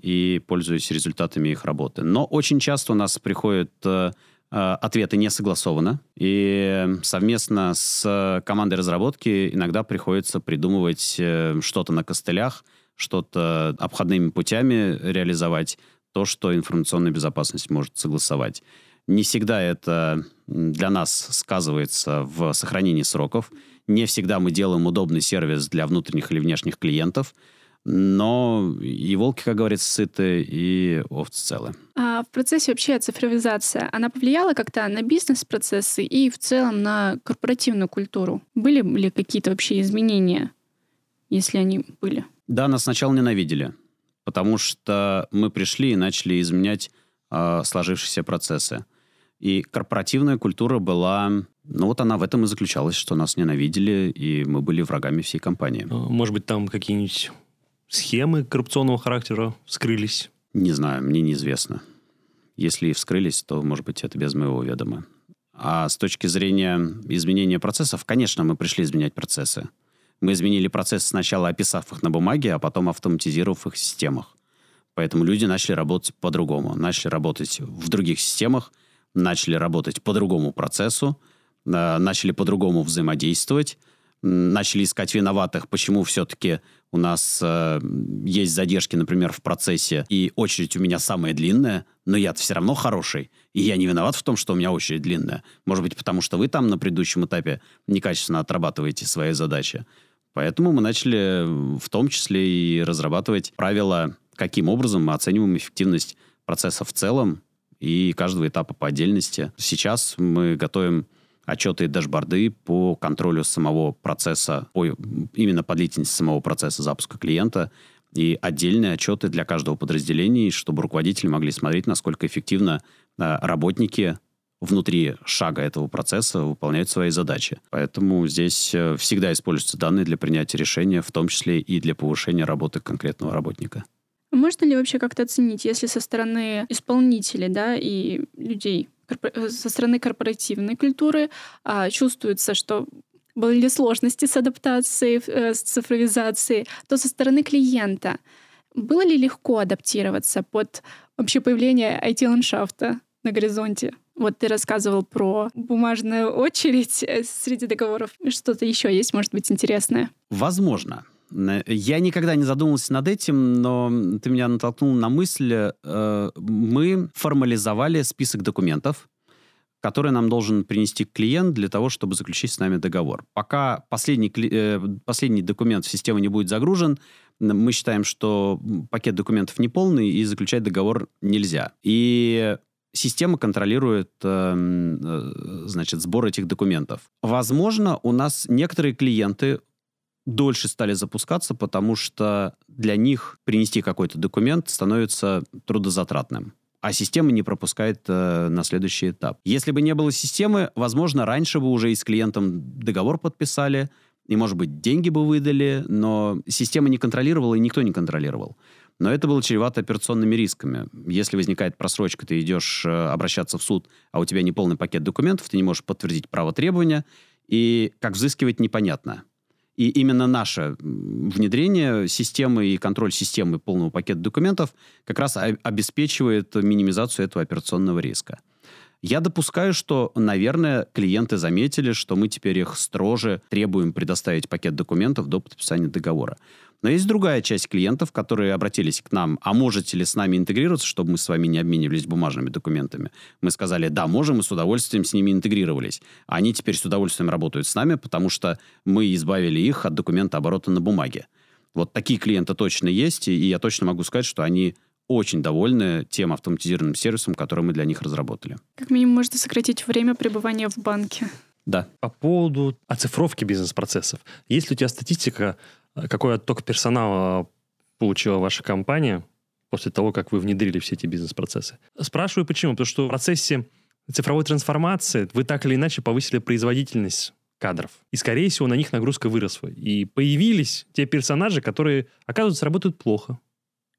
и пользуюсь результатами их работы. Но очень часто у нас приходят Э, ответы не согласованы. И совместно с командой разработки иногда приходится придумывать э, что-то на костылях, что-то обходными путями реализовать, то, что информационная безопасность может согласовать. Не всегда это для нас сказывается в сохранении сроков. Не всегда мы делаем удобный сервис для внутренних или внешних клиентов – но и волки, как говорится, сыты, и овцы целы. А в процессе вообще цифровизация, она повлияла как-то на бизнес-процессы и в целом на корпоративную культуру? Были ли какие-то вообще изменения, если они были? Да, нас сначала ненавидели, потому что мы пришли и начали изменять э, сложившиеся процессы. И корпоративная культура была... Ну вот она в этом и заключалась, что нас ненавидели, и мы были врагами всей компании. Может быть, там какие-нибудь схемы коррупционного характера вскрылись? Не знаю, мне неизвестно. Если и вскрылись, то, может быть, это без моего ведома. А с точки зрения изменения процессов, конечно, мы пришли изменять процессы. Мы изменили процессы сначала описав их на бумаге, а потом автоматизировав их в системах. Поэтому люди начали работать по-другому. Начали работать в других системах, начали работать по другому процессу, э, начали по-другому взаимодействовать, начали искать виноватых, почему все-таки у нас э, есть задержки, например, в процессе, и очередь у меня самая длинная, но я все равно хороший, и я не виноват в том, что у меня очередь длинная. Может быть, потому что вы там на предыдущем этапе некачественно отрабатываете свои задачи. Поэтому мы начали в том числе и разрабатывать правила, каким образом мы оцениваем эффективность процесса в целом и каждого этапа по отдельности. Сейчас мы готовим отчеты и дашборды по контролю самого процесса, по, именно по длительности самого процесса запуска клиента и отдельные отчеты для каждого подразделения, чтобы руководители могли смотреть, насколько эффективно э, работники внутри шага этого процесса выполняют свои задачи. Поэтому здесь э, всегда используются данные для принятия решения, в том числе и для повышения работы конкретного работника. Можно ли вообще как-то оценить, если со стороны исполнителей да, и людей со стороны корпоративной культуры а, чувствуется, что были сложности с адаптацией, э, с цифровизацией, то со стороны клиента было ли легко адаптироваться под вообще появление IT-ландшафта на горизонте? Вот ты рассказывал про бумажную очередь э, среди договоров. Что-то еще есть, может быть, интересное? Возможно. Я никогда не задумывался над этим, но ты меня натолкнул на мысль. Э, мы формализовали список документов, который нам должен принести клиент для того, чтобы заключить с нами договор. Пока последний, э, последний документ в систему не будет загружен, мы считаем, что пакет документов неполный и заключать договор нельзя. И система контролирует, э, значит, сбор этих документов. Возможно, у нас некоторые клиенты дольше стали запускаться, потому что для них принести какой-то документ становится трудозатратным а система не пропускает э, на следующий этап. Если бы не было системы, возможно, раньше бы уже и с клиентом договор подписали, и, может быть, деньги бы выдали, но система не контролировала, и никто не контролировал. Но это было чревато операционными рисками. Если возникает просрочка, ты идешь э, обращаться в суд, а у тебя не полный пакет документов, ты не можешь подтвердить право требования, и как взыскивать непонятно. И именно наше внедрение системы и контроль системы полного пакета документов как раз обеспечивает минимизацию этого операционного риска. Я допускаю, что, наверное, клиенты заметили, что мы теперь их строже требуем предоставить пакет документов до подписания договора. Но есть другая часть клиентов, которые обратились к нам, а можете ли с нами интегрироваться, чтобы мы с вами не обменивались бумажными документами? Мы сказали, да, можем, и с удовольствием с ними интегрировались. Они теперь с удовольствием работают с нами, потому что мы избавили их от документа оборота на бумаге. Вот такие клиенты точно есть, и я точно могу сказать, что они очень довольны тем автоматизированным сервисом, который мы для них разработали. Как минимум можете сократить время пребывания в банке. Да. По поводу оцифровки бизнес-процессов. Есть ли у тебя статистика какой отток персонала получила ваша компания после того, как вы внедрили все эти бизнес-процессы? Спрашиваю почему. Потому что в процессе цифровой трансформации вы так или иначе повысили производительность кадров. И, скорее всего, на них нагрузка выросла. И появились те персонажи, которые, оказывается, работают плохо.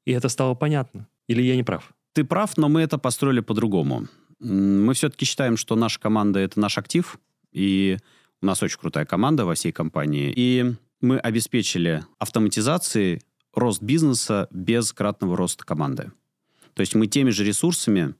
И это стало понятно. Или я не прав? Ты прав, но мы это построили по-другому. Мы все-таки считаем, что наша команда — это наш актив, и у нас очень крутая команда во всей компании. И мы обеспечили автоматизацией рост бизнеса без кратного роста команды. То есть мы теми же ресурсами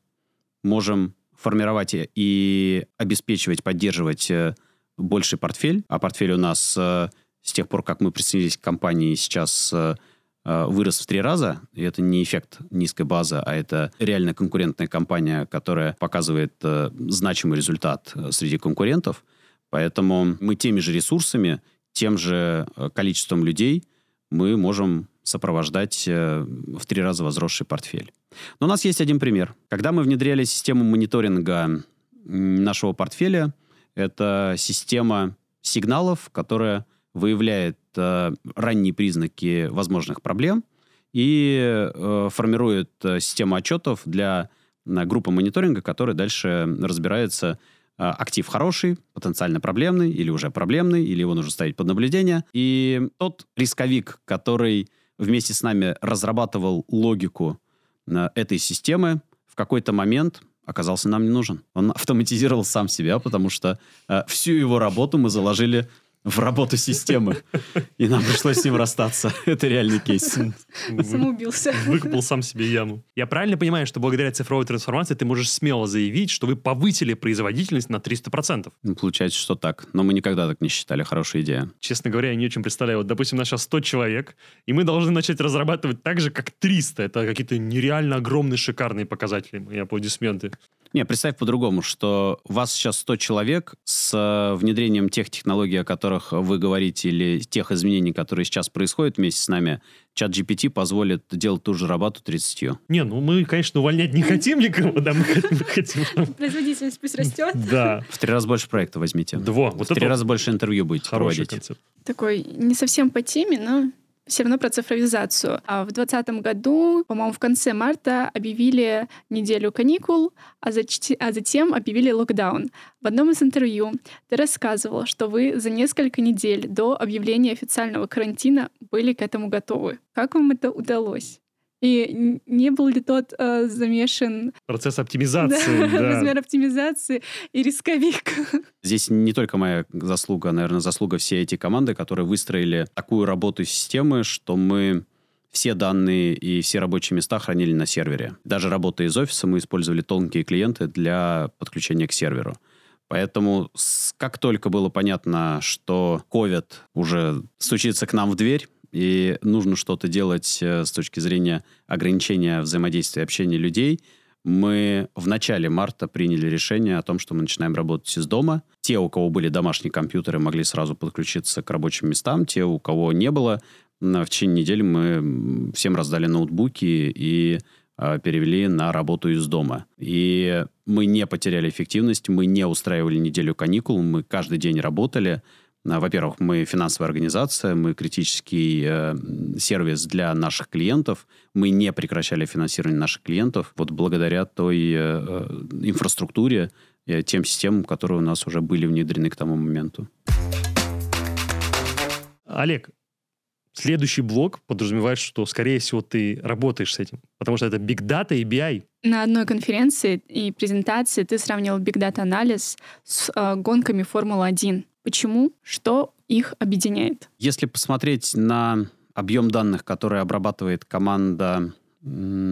можем формировать и обеспечивать, поддерживать э, больший портфель. А портфель у нас э, с тех пор, как мы присоединились к компании, сейчас э, вырос в три раза. И это не эффект низкой базы, а это реально конкурентная компания, которая показывает значимый результат среди конкурентов. Поэтому мы теми же ресурсами тем же э, количеством людей мы можем сопровождать э, в три раза возросший портфель. Но у нас есть один пример. Когда мы внедряли систему мониторинга нашего портфеля, это система сигналов, которая выявляет э, ранние признаки возможных проблем и э, формирует э, систему отчетов для э, группы мониторинга, которая дальше разбирается актив хороший, потенциально проблемный, или уже проблемный, или его нужно ставить под наблюдение. И тот рисковик, который вместе с нами разрабатывал логику а, этой системы, в какой-то момент оказался нам не нужен. Он автоматизировал сам себя, потому что э, всю его работу мы заложили в работу системы. И нам пришлось с ним расстаться. Это реальный кейс. Самоубился. Выкопал сам себе яму. Я правильно понимаю, что благодаря цифровой трансформации ты можешь смело заявить, что вы повысили производительность на 300%? Ну, получается, что так. Но мы никогда так не считали. Хорошая идея. Честно говоря, я не очень представляю. Вот, допустим, у нас сейчас 100 человек, и мы должны начать разрабатывать так же, как 300. Это какие-то нереально огромные, шикарные показатели. И аплодисменты. Не, представь по-другому, что у вас сейчас 100 человек с э, внедрением тех технологий, о которых вы говорите, или тех изменений, которые сейчас происходят вместе с нами, чат GPT позволит делать ту же работу 30. Не, ну мы, конечно, увольнять не хотим никого, да, мы хотим... Производительность пусть растет. Да. В три раза больше проекта возьмите. Два. В три раза больше интервью будете проводить. Такой не совсем по теме, но все равно про цифровизацию. А в 2020 году, по-моему, в конце марта объявили неделю каникул, а, зач... а затем объявили локдаун. В одном из интервью ты рассказывал, что вы за несколько недель до объявления официального карантина были к этому готовы. Как вам это удалось? И не был ли тот э, замешан... Процесс оптимизации, да, да. Размер оптимизации и рисковик. Здесь не только моя заслуга, наверное, заслуга всей эти команды, которые выстроили такую работу системы, что мы все данные и все рабочие места хранили на сервере. Даже работая из офиса, мы использовали тонкие клиенты для подключения к серверу. Поэтому как только было понятно, что COVID уже стучится к нам в дверь, и нужно что-то делать э, с точки зрения ограничения взаимодействия и общения людей, мы в начале марта приняли решение о том, что мы начинаем работать из дома. Те, у кого были домашние компьютеры, могли сразу подключиться к рабочим местам. Те, у кого не было, в течение недели мы всем раздали ноутбуки и э, перевели на работу из дома. И мы не потеряли эффективность, мы не устраивали неделю каникул, мы каждый день работали. А, во-первых, мы финансовая организация, мы критический э, сервис для наших клиентов. Мы не прекращали финансирование наших клиентов вот благодаря той э, э инфраструктуре, э, тем системам, которые у нас уже были внедрены к тому моменту. Олег, Следующий блок подразумевает, что, скорее всего, ты работаешь с этим, потому что это Big Data и BI. На одной конференции и презентации ты сравнивал Big Data анализ с э, гонками Формулы-1. Почему? Что их объединяет? Если посмотреть на объем данных, который обрабатывает команда,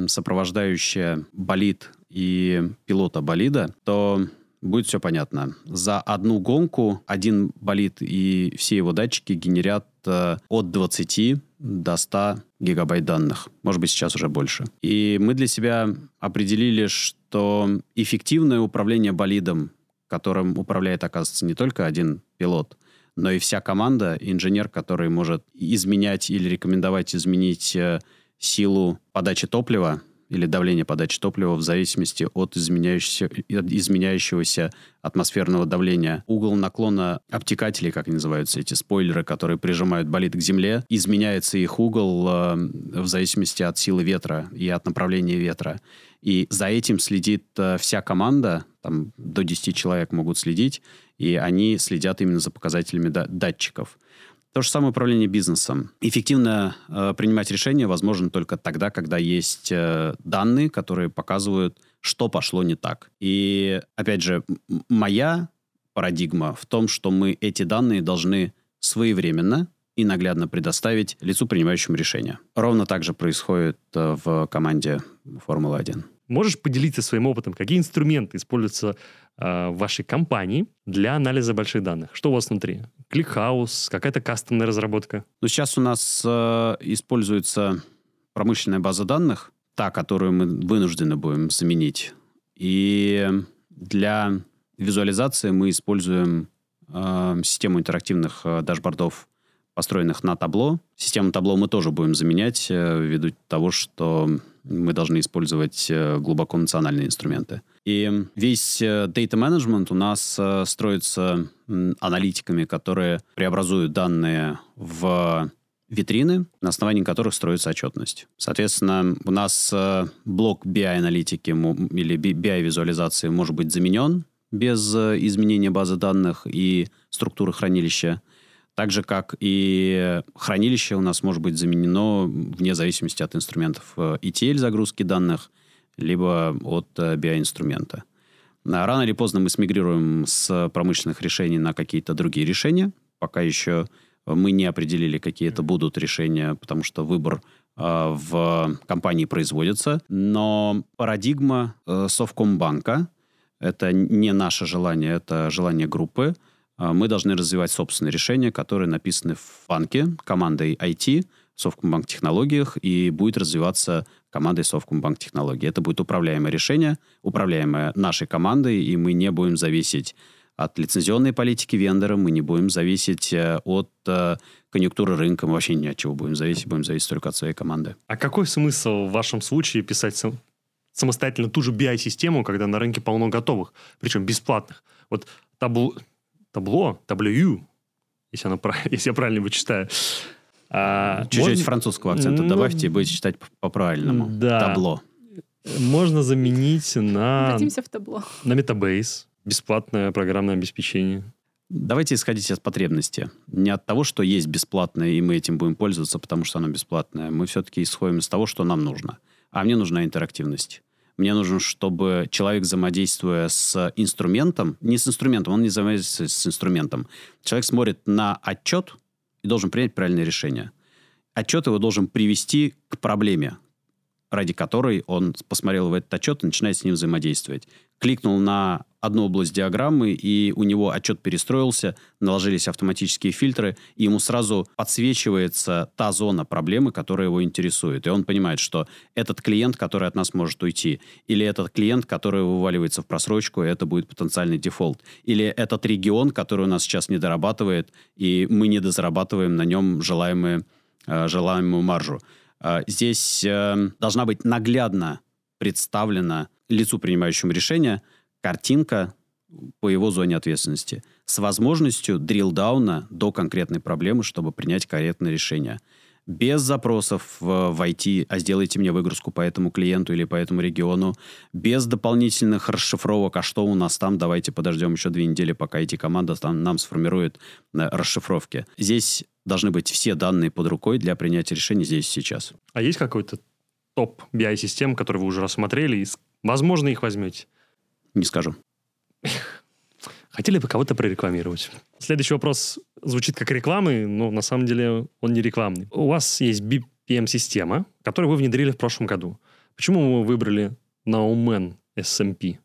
сопровождающая болид и пилота болида, то будет все понятно. За одну гонку один болит и все его датчики генерят э, от 20 до 100 гигабайт данных. Может быть, сейчас уже больше. И мы для себя определили, что эффективное управление болидом, которым управляет, оказывается, не только один пилот, но и вся команда, инженер, который может изменять или рекомендовать изменить э, силу подачи топлива, или давление подачи топлива в зависимости от изменяющегося, изменяющегося атмосферного давления. Угол наклона обтекателей, как называются, эти спойлеры, которые прижимают болид к земле, изменяется их угол э, в зависимости от силы ветра и от направления ветра. И за этим следит э, вся команда, там до 10 человек могут следить, и они следят именно за показателями датчиков. То же самое управление бизнесом. Эффективно э, принимать решения возможно только тогда, когда есть э, данные, которые показывают, что пошло не так. И, опять же, моя парадигма в том, что мы эти данные должны своевременно и наглядно предоставить лицу, принимающему решение. Ровно так же происходит э, в команде Формулы-1. Можешь поделиться своим опытом, какие инструменты используются э, вашей компании для анализа больших данных? Что у вас внутри? ClickHouse, какая-то кастомная разработка? Ну, сейчас у нас э, используется промышленная база данных, та, которую мы вынуждены будем заменить. И для визуализации мы используем э, систему интерактивных э, дашбордов, построенных на табло. Систему табло мы тоже будем заменять э, ввиду того, что мы должны использовать э, глубоко национальные инструменты. И весь э, data management у нас э, строится аналитиками, которые преобразуют данные в витрины, на основании которых строится отчетность. Соответственно, у нас блок BI-аналитики или BI-визуализации может быть заменен без изменения базы данных и структуры хранилища. Так же, как и хранилище у нас может быть заменено вне зависимости от инструментов ETL загрузки данных, либо от BI-инструмента. Э, рано или поздно мы смигрируем с промышленных решений на какие-то другие решения. Пока еще мы не определили, какие это будут решения, потому что выбор э, в компании производится. Но парадигма э, Совкомбанка – это не наше желание, это желание группы – а, мы должны развивать собственные решения, которые написаны в банке командой IT, Совкомбанк технологиях, и будет развиваться командой Совкомбанк технологий. Это будет управляемое решение, управляемое нашей командой, и мы не будем зависеть от лицензионной политики вендора, мы не будем зависеть э, от э, конъюнктуры рынка, мы вообще ни от чего будем зависеть, будем зависеть только от своей команды. А какой смысл в вашем случае писать сам, самостоятельно ту же BI-систему, когда на рынке полно готовых, причем бесплатных? Вот табло, табло, W, если, оно, если я правильно его читаю. А, Чуть-чуть можно... французского акцента ну, добавьте и будете читать по-правильному. Да. Табло. Можно заменить на... Обратимся в табло. На Metabase. Бесплатное программное обеспечение. Давайте исходить от потребности. Не от того, что есть бесплатное, и мы этим будем пользоваться, потому что оно бесплатное. Мы все-таки исходим из того, что нам нужно. А мне нужна интерактивность. Мне нужно, чтобы человек, взаимодействуя с инструментом, не с инструментом, он не взаимодействует с инструментом. Человек смотрит на отчет и должен принять правильное решение. Отчет его должен привести к проблеме, ради которой он посмотрел в этот отчет и начинает с ним взаимодействовать. Кликнул на одну область диаграммы, и у него отчет перестроился, наложились автоматические фильтры, и ему сразу подсвечивается та зона проблемы, которая его интересует. И он понимает, что этот клиент, который от нас может уйти, или этот клиент, который вываливается в просрочку, это будет потенциальный дефолт, или этот регион, который у нас сейчас не дорабатывает, и мы не дозарабатываем на нем желаемые, э, желаемую маржу. Э, здесь э, должна быть наглядно представлена лицу, принимающему решение, картинка по его зоне ответственности с возможностью дрилдауна до конкретной проблемы, чтобы принять корректное решение. Без запросов в, IT, а сделайте мне выгрузку по этому клиенту или по этому региону, без дополнительных расшифровок, а что у нас там, давайте подождем еще две недели, пока IT-команда там нам сформирует э, расшифровки. Здесь должны быть все данные под рукой для принятия решений здесь сейчас. А есть какой-то топ BI-систем, которые вы уже рассмотрели, и, возможно, их возьмете? Не скажу. Хотели бы кого-то прорекламировать. Следующий вопрос звучит как рекламы, но на самом деле он не рекламный. У вас есть BPM-система, которую вы внедрили в прошлом году. Почему вы выбрали Nauman SMP?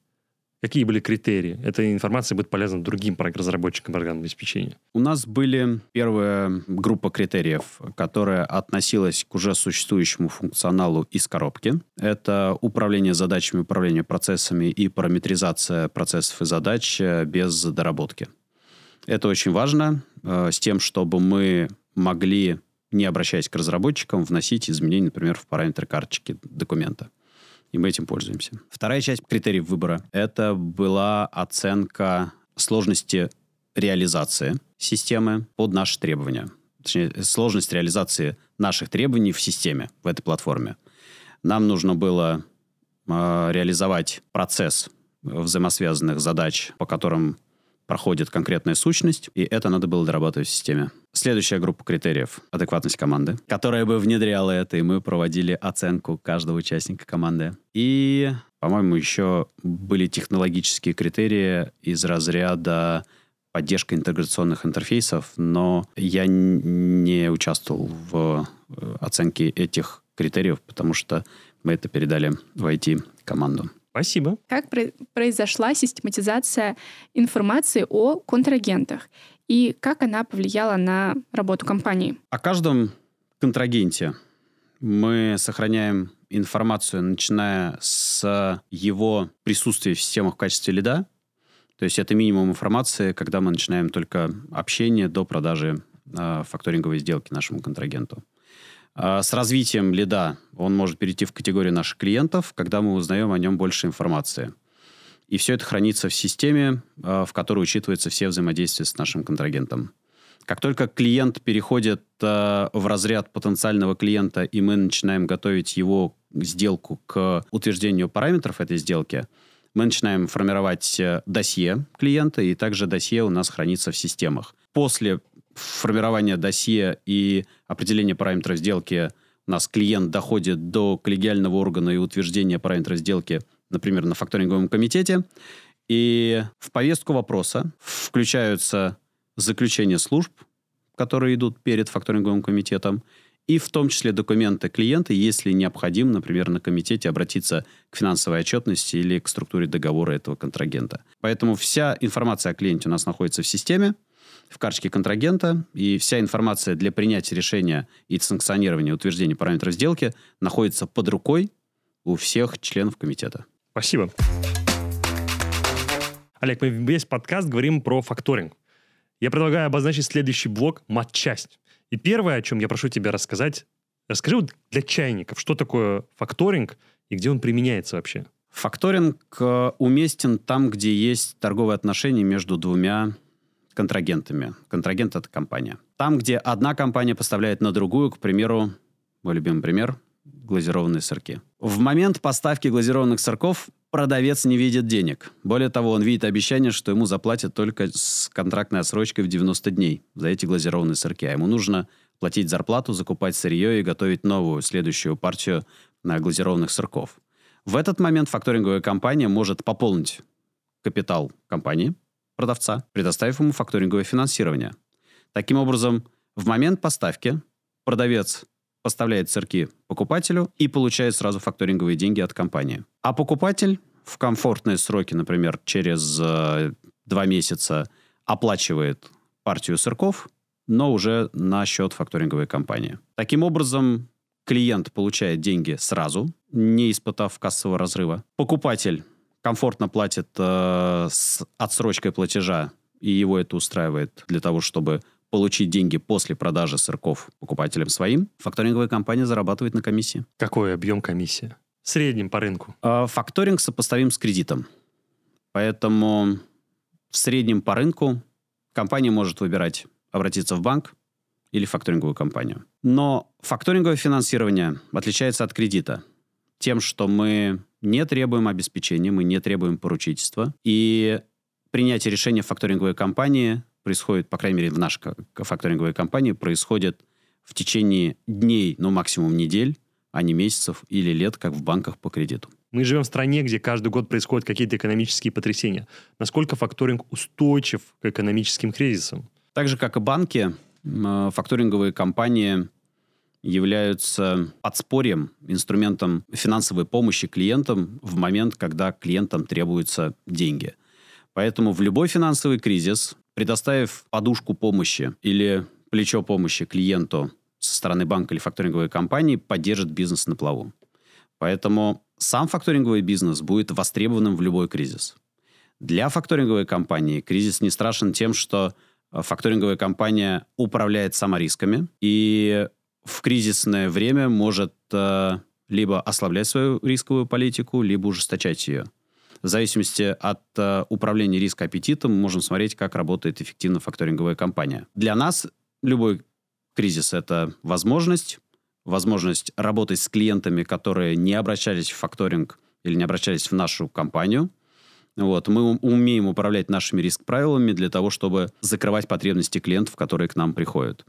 Какие были критерии? Эта информация будет полезна другим разработчикам программного обеспечения. У нас были первая группа критериев, которая относилась к уже существующему функционалу из коробки. Это управление задачами, управление процессами и параметризация процессов и задач э, без доработки. Это очень важно э, с тем, чтобы мы могли, не обращаясь к разработчикам, вносить изменения, например, в параметры карточки документа и мы этим пользуемся. Вторая часть критериев выбора – это была оценка сложности реализации системы под наши требования. Точнее, сложность реализации наших требований в системе, в этой платформе. Нам нужно было э, реализовать процесс взаимосвязанных задач, по которым проходит конкретная сущность, и это надо было дорабатывать в системе. Следующая группа критериев — адекватность команды, которая бы внедряла это, и мы проводили оценку каждого участника команды. И, по-моему, еще были технологические критерии из разряда поддержка интеграционных интерфейсов, но я не участвовал в э, оценке этих критериев, потому что мы это передали в IT-команду. Спасибо. Как произошла систематизация информации о контрагентах и как она повлияла на работу компании? О каждом контрагенте мы сохраняем информацию, начиная с его присутствия в системах в качестве лида. То есть это минимум информации, когда мы начинаем только общение до продажи э, факторинговой сделки нашему контрагенту. А, с развитием лида он может перейти в категорию наших клиентов, когда мы узнаем о нем больше информации. И все это хранится в системе, а, в которой учитываются все взаимодействия с нашим контрагентом. Как только клиент переходит а, в разряд потенциального клиента, и мы начинаем готовить его сделку к утверждению параметров этой сделки, мы начинаем формировать э, досье клиента, и также досье у нас хранится в системах. После формирования досье и определения параметров сделки у нас клиент доходит до коллегиального органа и утверждения параметров сделки, например, на факторинговом комитете. И в повестку вопроса включаются заключения служб, которые идут перед факторинговым комитетом, и в том числе документы клиента, если необходимо, например, на комитете обратиться к финансовой отчетности или к структуре договора этого контрагента. Поэтому вся информация о клиенте у нас находится в системе, в карточке контрагента, и вся информация для принятия решения и санкционирования утверждения параметров сделки находится под рукой у всех членов комитета. Спасибо. Олег, мы весь подкаст говорим про факторинг. Я предлагаю обозначить следующий блок – матчасть. И первое, о чем я прошу тебя рассказать, расскажи вот для чайников, что такое факторинг и где он применяется вообще? Факторинг э, уместен там, где есть торговые отношения между двумя контрагентами. Контрагент — это компания. Там, где одна компания поставляет на другую, к примеру, мой любимый пример — глазированные сырки. В момент поставки глазированных сырков продавец не видит денег. Более того, он видит обещание, что ему заплатят только с контрактной отсрочкой в 90 дней за эти глазированные сырки. А ему нужно платить зарплату, закупать сырье и готовить новую, следующую партию на глазированных сырков. В этот момент факторинговая компания может пополнить капитал компании, продавца, предоставив ему факторинговое финансирование. Таким образом, в момент поставки продавец поставляет сырки покупателю и получает сразу факторинговые деньги от компании. А покупатель в комфортные сроки, например, через э, два месяца оплачивает партию сырков, но уже на счет факторинговой компании. Таким образом, клиент получает деньги сразу, не испытав кассового разрыва. Покупатель комфортно платит э, с отсрочкой платежа, и его это устраивает для того, чтобы получить деньги после продажи сырков покупателям своим, факторинговая компания зарабатывает на комиссии. Какой объем комиссии? В среднем по рынку. Э, факторинг сопоставим с кредитом. Поэтому в среднем по рынку компания может выбирать обратиться в банк или факторинговую компанию. Но факторинговое финансирование отличается от кредита тем, что мы не требуем обеспечения, мы не требуем поручительства. И принятие решения в факторинговой компании происходит, по крайней мере, в нашей факторинговой компании, происходит в течение дней, ну, максимум недель, а не месяцев или лет, как в банках по кредиту. Мы живем в стране, где каждый год происходят какие-то экономические потрясения. Насколько факторинг устойчив к экономическим кризисам? Так же, как и банки, факторинговые компании являются подспорьем, инструментом финансовой помощи клиентам в момент, когда клиентам требуются деньги. Поэтому в любой финансовый кризис, предоставив подушку помощи или плечо помощи клиенту со стороны банка или факторинговой компании, поддержит бизнес на плаву. Поэтому сам факторинговый бизнес будет востребованным в любой кризис. Для факторинговой компании кризис не страшен тем, что э, факторинговая компания управляет сама рисками и в кризисное время может э, либо ослаблять свою рисковую политику, либо ужесточать ее. В зависимости от э, управления риска аппетитом можем смотреть, как работает эффективно факторинговая компания. Для нас любой кризис – это возможность, возможность работать с клиентами, которые не обращались в факторинг или не обращались в нашу компанию. Вот. Мы умеем управлять нашими риск-правилами для того, чтобы закрывать потребности клиентов, которые к нам приходят.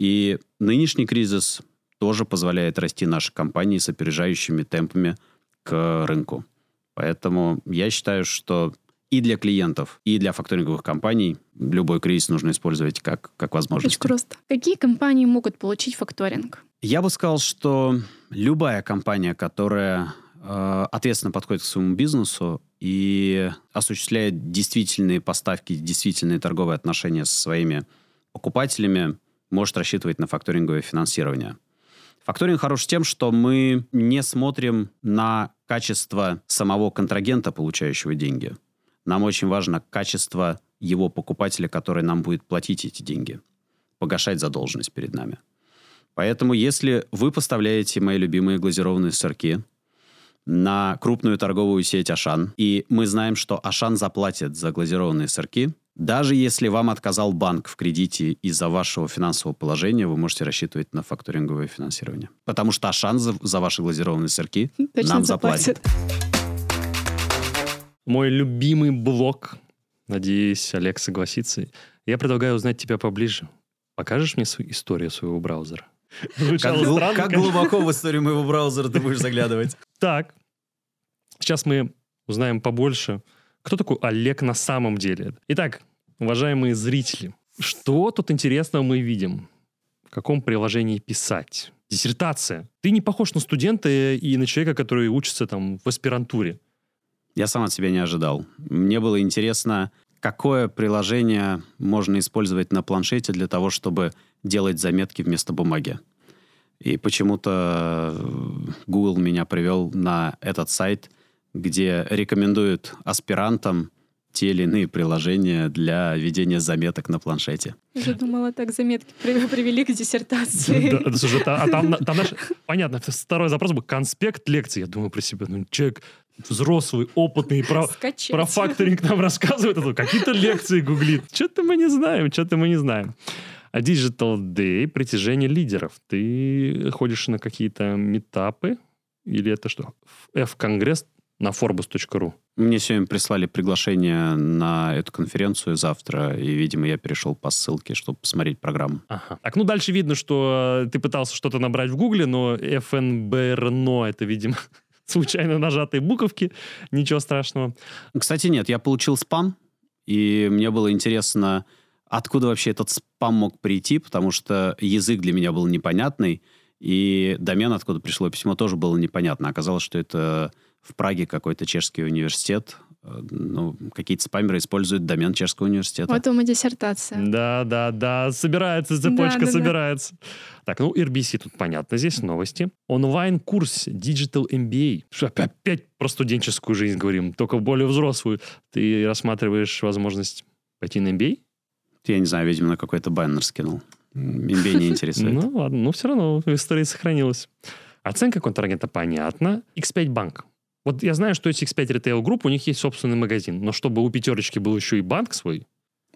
И нынешний кризис тоже позволяет расти нашей компании с опережающими темпами к рынку. Поэтому я считаю, что и для клиентов, и для факторинговых компаний любой кризис нужно использовать как, как возможность. Очень просто. Какие компании могут получить факторинг? Я бы сказал, что любая компания, которая э, ответственно подходит к своему бизнесу и осуществляет действительные поставки, действительные торговые отношения со своими покупателями, может рассчитывать на факторинговое финансирование. Факторинг хорош тем, что мы не смотрим на качество самого контрагента, получающего деньги. Нам очень важно качество его покупателя, который нам будет платить эти деньги, погашать задолженность перед нами. Поэтому, если вы поставляете мои любимые глазированные сырки на крупную торговую сеть Ашан, и мы знаем, что Ашан заплатит за глазированные сырки, даже если вам отказал банк в кредите из-за вашего финансового положения, вы можете рассчитывать на факторинговое финансирование. Потому что Ашан за, за ваши глазированные сырки Точно нам заплатит. Мой любимый блок. Надеюсь, Олег согласится. Я предлагаю узнать тебя поближе. Покажешь мне свою историю своего браузера? Как, странно, как глубоко в историю моего браузера ты будешь заглядывать? Так. Сейчас мы узнаем побольше. Кто такой Олег на самом деле? Итак, уважаемые зрители, что тут интересного мы видим? В каком приложении писать? Диссертация. Ты не похож на студента и на человека, который учится там в аспирантуре. Я сам от себя не ожидал. Мне было интересно, какое приложение можно использовать на планшете для того, чтобы делать заметки вместо бумаги. И почему-то Google меня привел на этот сайт, где рекомендуют аспирантам те или иные приложения для ведения заметок на планшете. Я думала, так заметки привели к диссертации. Да, слушай, а там, там наш, понятно, второй запрос был конспект лекции. Я думаю про себя, ну, человек взрослый, опытный, про, про факторинг нам рассказывает, а какие-то лекции гуглит. Что-то мы не знаем, что-то мы не знаем. А Digital Day — притяжение лидеров. Ты ходишь на какие-то метапы? Или это что? F-конгресс на forbes.ru. Мне сегодня прислали приглашение на эту конференцию завтра, и, видимо, я перешел по ссылке, чтобы посмотреть программу. Ага. Так, ну дальше видно, что ты пытался что-то набрать в Гугле, но FNBRNO — это, видимо, случайно нажатые буковки. Ничего страшного. Кстати, нет, я получил спам, и мне было интересно, откуда вообще этот спам мог прийти, потому что язык для меня был непонятный, и домен, откуда пришло письмо, тоже было непонятно. Оказалось, что это в Праге какой-то чешский университет, э, ну, какие-то спамеры используют домен чешского университета. Вот и диссертация. Да, да, да, собирается, цепочка да, да, собирается. Да. Так, ну, RBC тут понятно, здесь новости. Онлайн-курс Digital MBA. Опять, опять про студенческую жизнь говорим, только более взрослую. Ты рассматриваешь возможность пойти на MBA? Я не знаю, видимо, на какой-то баннер скинул. MBA не интересует. Ну, ладно, ну, все равно история сохранилась. Оценка контрагента понятна. X5 банк. Вот я знаю, что есть X5 Retail Group, у них есть собственный магазин, но чтобы у пятерочки был еще и банк свой,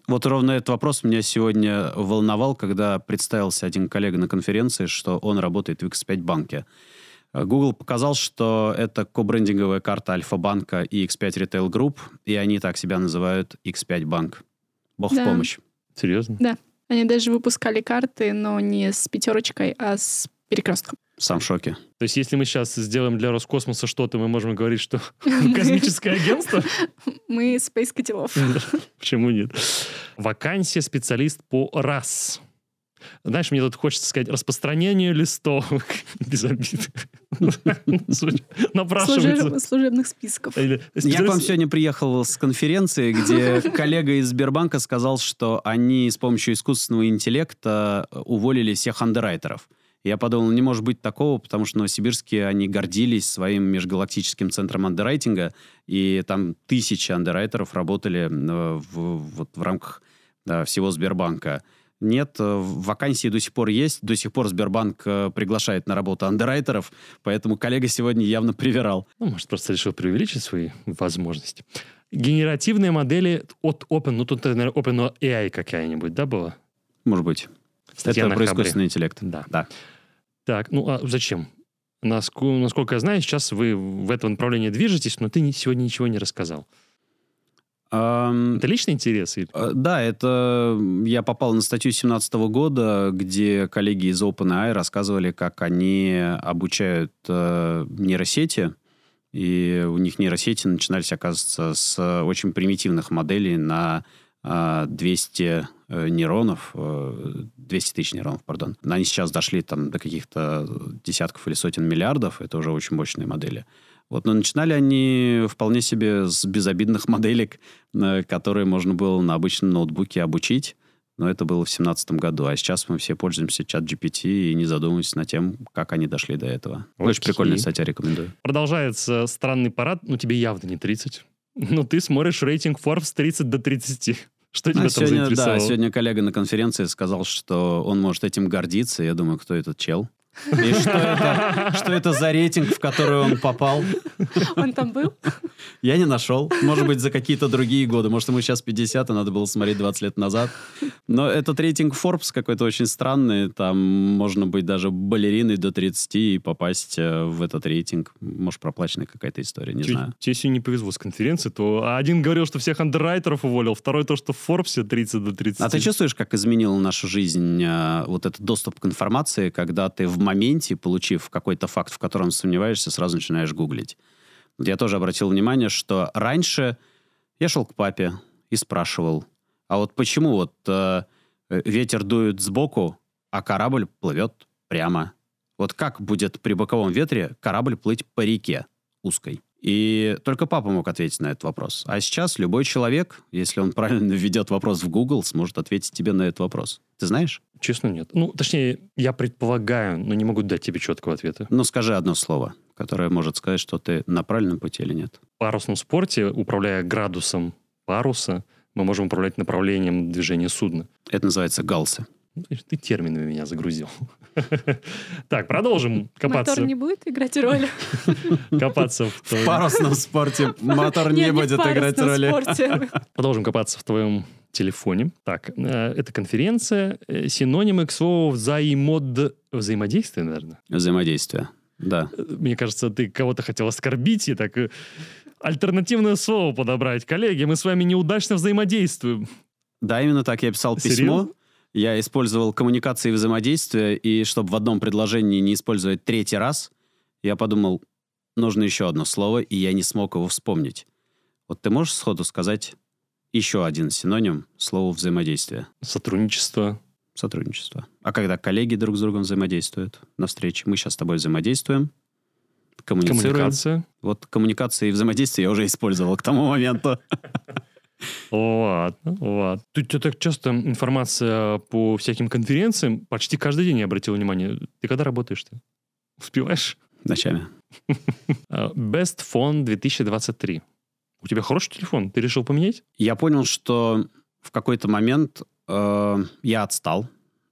вот ровно этот вопрос меня сегодня волновал, когда представился один коллега на конференции, что он работает в X5 банке. Google показал, что это кобрендинговая карта Альфа-банка и X5 Retail Group, и они так себя называют X5 банк. Бог да. в помощь. Серьезно? Да. Они даже выпускали карты, но не с пятерочкой, а с перекрестком. Сам в шоке. То есть, если мы сейчас сделаем для Роскосмоса что-то, мы можем говорить, что космическое агентство? Мы Space котелов. Почему нет? Вакансия специалист по РАС. Знаешь, мне тут хочется сказать распространение листовок без обид. Напрашивается. Служебных списков. Я к вам сегодня приехал с конференции, где коллега из Сбербанка сказал, что они с помощью искусственного интеллекта уволили всех андеррайтеров. Я подумал, не может быть такого, потому что в Новосибирске они гордились своим межгалактическим центром андеррайтинга, и там тысячи андеррайтеров работали э, в, вот, в рамках да, всего Сбербанка. Нет, э, вакансии до сих пор есть. До сих пор Сбербанк э, приглашает на работу андеррайтеров, поэтому коллега сегодня явно привирал. Ну, может, просто решил преувеличить свои возможности. Генеративные модели от Open, ну тут, наверное, OpenAI какая-нибудь, да, была? Может быть. Статья Это про искусственный интеллект. Да. да. Так, ну а зачем? Насколько, насколько я знаю, сейчас вы в этом направлении движетесь, но ты сегодня ничего не рассказал. Это личный интерес? Uh, да, это я попал на статью 2017 года, где коллеги из OpenAI рассказывали, как они обучают uh, нейросети, и у них нейросети начинались, оказывается, с очень примитивных моделей на 200 э, нейронов, 200 тысяч нейронов, пардон. Они сейчас дошли там до каких-то десятков или сотен миллиардов, это уже очень мощные модели. Вот, но начинали они вполне себе с безобидных моделек, э, которые можно было на обычном ноутбуке обучить. Но это было в 2017 году. А сейчас мы все пользуемся чат GPT и не задумываемся над тем, как они дошли до этого. Окей. Очень прикольная статья, рекомендую. Продолжается странный парад. Ну, тебе явно не 30. Но ты смотришь рейтинг Forbes 30 до 30. Что тебя а там сегодня? Да, сегодня коллега на конференции сказал, что он может этим гордиться. Я думаю, кто этот чел? И что это, что это за рейтинг, в который он попал? Он там был? Я не нашел. Может быть, за какие-то другие годы. Может, ему сейчас 50, а надо было смотреть 20 лет назад. Но этот рейтинг Forbes какой-то очень странный. Там можно быть даже балериной до 30 и попасть э, в этот рейтинг. Может, проплаченная какая-то история, не Тебе, знаю. Тебе сегодня не повезло с конференции, то один говорил, что всех андеррайтеров уволил, второй то, что в Forbes 30 до 30. А ты чувствуешь, как изменила нашу жизнь э, вот этот доступ к информации, когда ты в моменте, получив какой-то факт, в котором сомневаешься, сразу начинаешь гуглить. Я тоже обратил внимание, что раньше я шел к папе и спрашивал, а вот почему вот э, ветер дует сбоку, а корабль плывет прямо? Вот как будет при боковом ветре корабль плыть по реке узкой? И только папа мог ответить на этот вопрос. А сейчас любой человек, если он правильно введет вопрос в Google, сможет ответить тебе на этот вопрос. Ты знаешь? Честно, нет. Ну, точнее, я предполагаю, но не могу дать тебе четкого ответа. Ну, скажи одно слово, которое может сказать, что ты на правильном пути или нет. В парусном спорте, управляя градусом паруса, мы можем управлять направлением движения судна. Это называется галсы. Ну, Ты терминами меня загрузил. Так, продолжим копаться. Мотор не будет играть роли. Копаться в В парусном спорте мотор не будет играть роли. Продолжим копаться в твоем телефоне. Так, э, это конференция. Э, Синонимы к слову взаимод... Взаимодействие, наверное. Взаимодействие, да. Э, Мне кажется, ты кого-то хотел оскорбить и так альтернативное слово подобрать. Коллеги, мы с вами неудачно взаимодействуем. Да, именно так я писал письмо. Серьезно? Я использовал коммуникации и взаимодействие, и чтобы в одном предложении не использовать третий раз, я подумал, нужно еще одно слово, и я не смог его вспомнить. Вот ты можешь сходу сказать еще один синоним слову взаимодействие? Сотрудничество. Сотрудничество. А когда коллеги друг с другом взаимодействуют на встрече, мы сейчас с тобой взаимодействуем, коммуницируем. Коммуникация. Вот коммуникации и взаимодействие я уже использовал к тому моменту. Ладно, ладно. Тут у тебя так часто информация по всяким конференциям. Почти каждый день я обратил внимание. Ты когда работаешь-то? Успеваешь? Ночами. А, Best Phone 2023. У тебя хороший телефон? Ты решил поменять? Я понял, что в какой-то момент э, я отстал.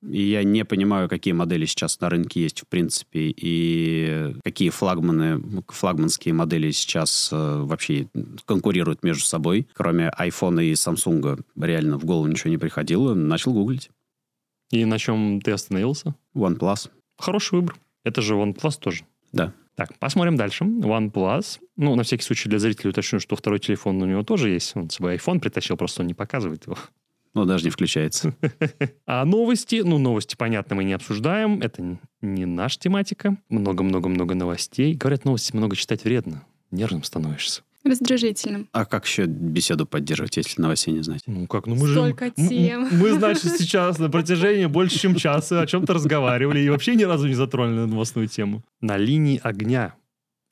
И я не понимаю, какие модели сейчас на рынке есть, в принципе, и какие флагманы, флагманские модели сейчас э, вообще конкурируют между собой. Кроме iPhone и Samsung реально в голову ничего не приходило. Начал гуглить. И на чем ты остановился? OnePlus. Хороший выбор. Это же OnePlus тоже. Да. Так, посмотрим дальше. OnePlus. Ну, на всякий случай для зрителей уточню, что второй телефон у него тоже есть. Он с собой iPhone притащил, просто он не показывает его. Ну, даже не включается. А новости, ну, новости, понятно, мы не обсуждаем. Это не наша тематика. Много-много-много новостей. Говорят, новости много читать вредно. Нервным становишься. Раздражительным. А как еще беседу поддерживать, если новостей не знать? Ну как, ну мы Столько же... тем. Мы, значит, сейчас на протяжении больше, чем часа о чем-то разговаривали и вообще ни разу не затронули новостную тему. На линии огня.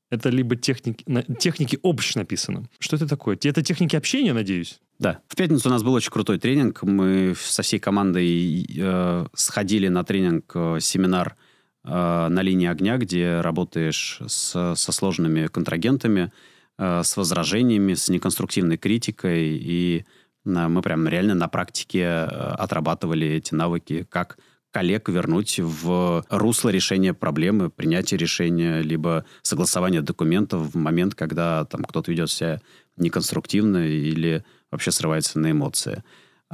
Это либо техники, на, техники общ написано. Что это такое? Это техники общения, надеюсь? Да. В пятницу у нас был очень крутой тренинг. Мы со всей командой э, сходили на тренинг, э, семинар э, на линии огня, где работаешь с- со сложными контрагентами, э, с возражениями, с неконструктивной критикой. И э, мы прям реально на практике э, отрабатывали эти навыки, как коллег вернуть в русло решения проблемы, принятия решения, либо согласования документов в момент, когда там кто-то ведет себя неконструктивно или вообще срывается на эмоции.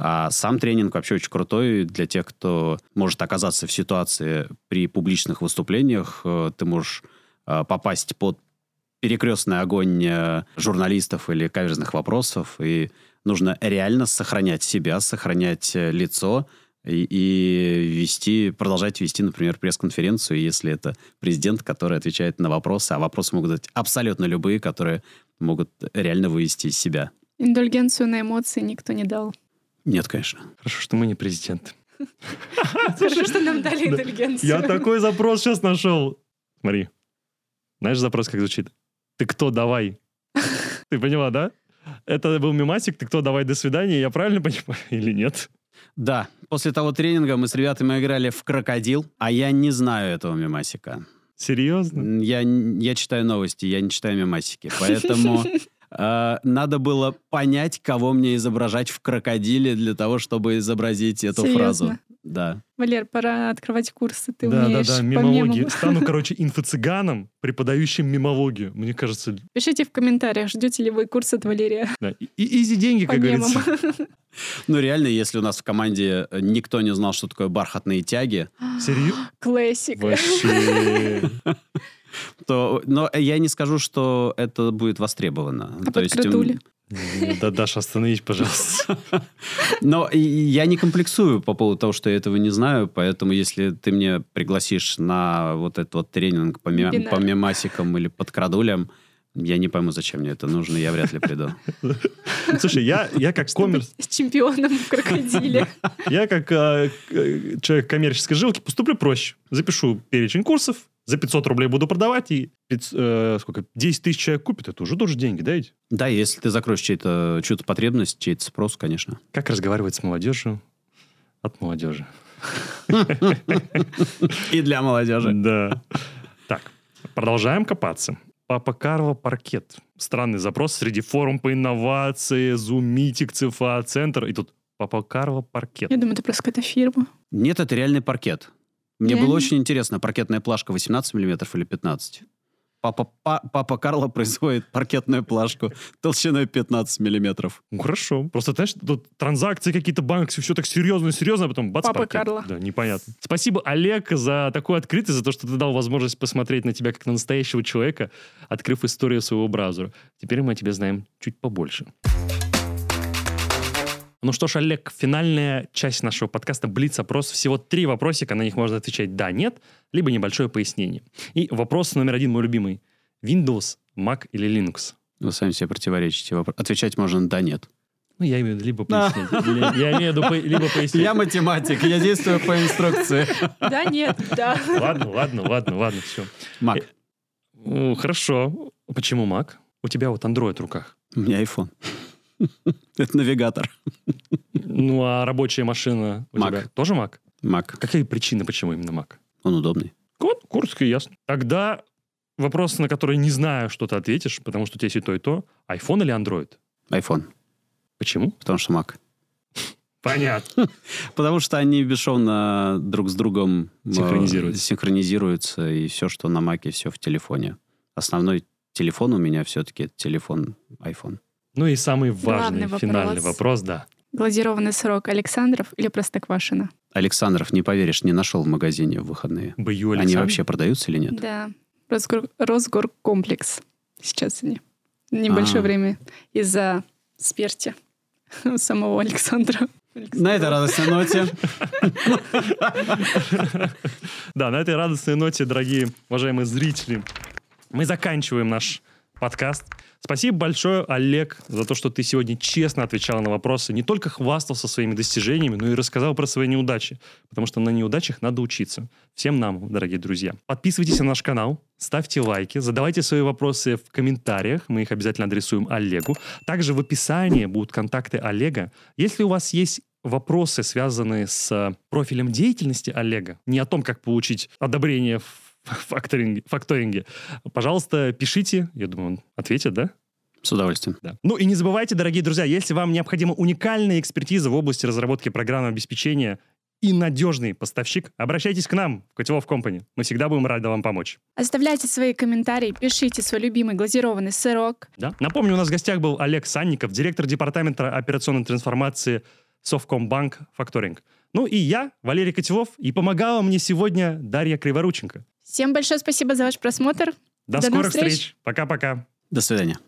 А сам тренинг вообще очень крутой для тех, кто может оказаться в ситуации при публичных выступлениях. Э, Ты можешь э, попасть под перекрестный огонь э, журналистов или каверзных вопросов, и нужно реально сохранять себя, сохранять лицо и, и вести, продолжать вести, например, пресс-конференцию, если это президент, который отвечает на вопросы, а вопросы могут быть абсолютно любые, которые могут реально вывести из себя. Индульгенцию на эмоции никто не дал. Нет, конечно. Хорошо, что мы не президент. Хорошо, что нам дали Да. индульгенцию. Я такой запрос сейчас нашел. Смотри. Знаешь запрос как звучит? Ты кто, давай? Ты поняла, да? Это был мемасик, ты кто, давай, до свидания. Я правильно понимаю или нет? Да, после того тренинга мы с ребятами играли в крокодил, а я не знаю этого мемасика. Серьезно? Я, я читаю новости, я не читаю мемасики, поэтому э, надо было понять, кого мне изображать в крокодиле для того, чтобы изобразить эту Серьезно? фразу. Да. Валер, пора открывать курсы. Ты да, умеешь да, да, по мемология. мемам. Стану, короче, инфо-цыганом, преподающим мемологию. Мне кажется, Пишите в комментариях, ждете ли вы курс от Валерия да. И, и изи деньги, по как мемам. говорится. Ну, реально, если у нас в команде э, никто не знал, что такое бархатные тяги, Серьезно? Классика. Вообще. то... Но я не скажу, что это будет востребовано. А То есть, Да, Даша, остановись, пожалуйста. Но я не комплексую по поводу того, что я этого не знаю, поэтому если ты мне пригласишь на вот этот вот тренинг по, мем- Вебинар. по мемасикам или под крадулям, я не пойму, зачем мне это нужно, я вряд ли приду. Слушай, я, я как коммерс, с чемпионом в крокодиле. я как э, э, человек коммерческой жилки поступлю проще. Запишу перечень курсов, за 500 рублей буду продавать, и пяц- э, сколько, 10 тысяч человек купит, это уже тоже деньги, да? ведь? Да, если ты закроешь чей-то, чью-то потребность, чей-то спрос, конечно. Как разговаривать с молодежью от молодежи? И для молодежи. Да. Так, продолжаем копаться. Папа Карло паркет. Странный запрос среди форум по инновации, Зумитик, ЦФА, Центр. И тут Папа Карло паркет. Я думаю, это просто какая-то фирма. Нет, это реальный паркет. Мне Реально? было очень интересно, паркетная плашка 18 миллиметров или 15? Папа, па- папа Карло производит паркетную плашку толщиной 15 миллиметров. Ну, хорошо. Просто, знаешь, тут транзакции какие-то банки, все так серьезно-серьезно, а потом бац, Папа паркет. Карло. Да, непонятно. Спасибо, Олег, за такую открытость, за то, что ты дал возможность посмотреть на тебя как на настоящего человека, открыв историю своего бразера. Теперь мы о тебе знаем чуть побольше. Ну что ж, Олег, финальная часть нашего подкаста «Блиц-опрос». Всего три вопросика, на них можно отвечать «да», «нет», либо небольшое пояснение. И вопрос номер один, мой любимый. Windows, Mac или Linux? Вы сами себе противоречите. Отвечать можно «да», «нет». Ну, я имею в виду либо пояснить. или- Я имею в виду по- либо пояснить. Я математик, я действую по инструкции. Да, нет, да. Ладно, ладно, ладно, ладно, все. Мак, хорошо. Почему Mac? У тебя вот Android в руках. у меня iPhone. Это навигатор. Ну, а рабочая машина у Mac. тебя тоже Mac? Мак, Какие причины, почему именно Mac? он удобный. Вот, и ясно. Тогда вопрос, на который не знаю, что ты ответишь, потому что у тебя есть и то, и то. iPhone или Android? iPhone, Почему? потому что Мак. Понятно. Потому что они бесшовно друг с другом э, Синхронизируются. синхронизируются, и все, что на Маке, все в телефоне. Основной телефон у меня все-таки телефон iPhone. Ну и самый важный, Главный вопрос. финальный вопрос, да. Глазированный сырок Александров или Простоквашино? Александров, не поверишь, не нашел в магазине в выходные. Бою Они вообще продаются или нет? Да. Росгор... Росгоркомплекс. Сейчас они. Небольшое А. время из-за смерти самого Александра. На этой радостной ноте Да, на этой радостной ноте, дорогие уважаемые зрители, мы заканчиваем наш подкаст. Спасибо большое, Олег, за то, что ты сегодня честно отвечал на вопросы. Не только хвастался своими достижениями, но и рассказал про свои неудачи. Потому что на неудачах надо учиться. Всем нам, дорогие друзья. Подписывайтесь на наш канал, ставьте лайки, задавайте свои вопросы в комментариях. Мы их обязательно адресуем Олегу. Также в описании будут контакты Олега. Если у вас есть вопросы, связанные с профилем деятельности Олега, не о том, как получить одобрение в факторинге, факторинге, пожалуйста, пишите. Я думаю, он ответит, да? С удовольствием. Да. Ну и не забывайте, дорогие друзья, если вам необходима уникальная экспертиза в области разработки программного обеспечения и надежный поставщик, обращайтесь к нам в Котелов Компани. Мы всегда будем рады вам помочь. Оставляйте свои комментарии, пишите свой любимый глазированный сырок. Да. Напомню, у нас в гостях был Олег Санников, директор департамента операционной трансформации Совкомбанк Факторинг. Ну и я, Валерий Котелов, и помогала мне сегодня Дарья Криворученко. Всем большое спасибо за ваш просмотр. До, До скорых встреч. встреч. Пока-пока. До свидания.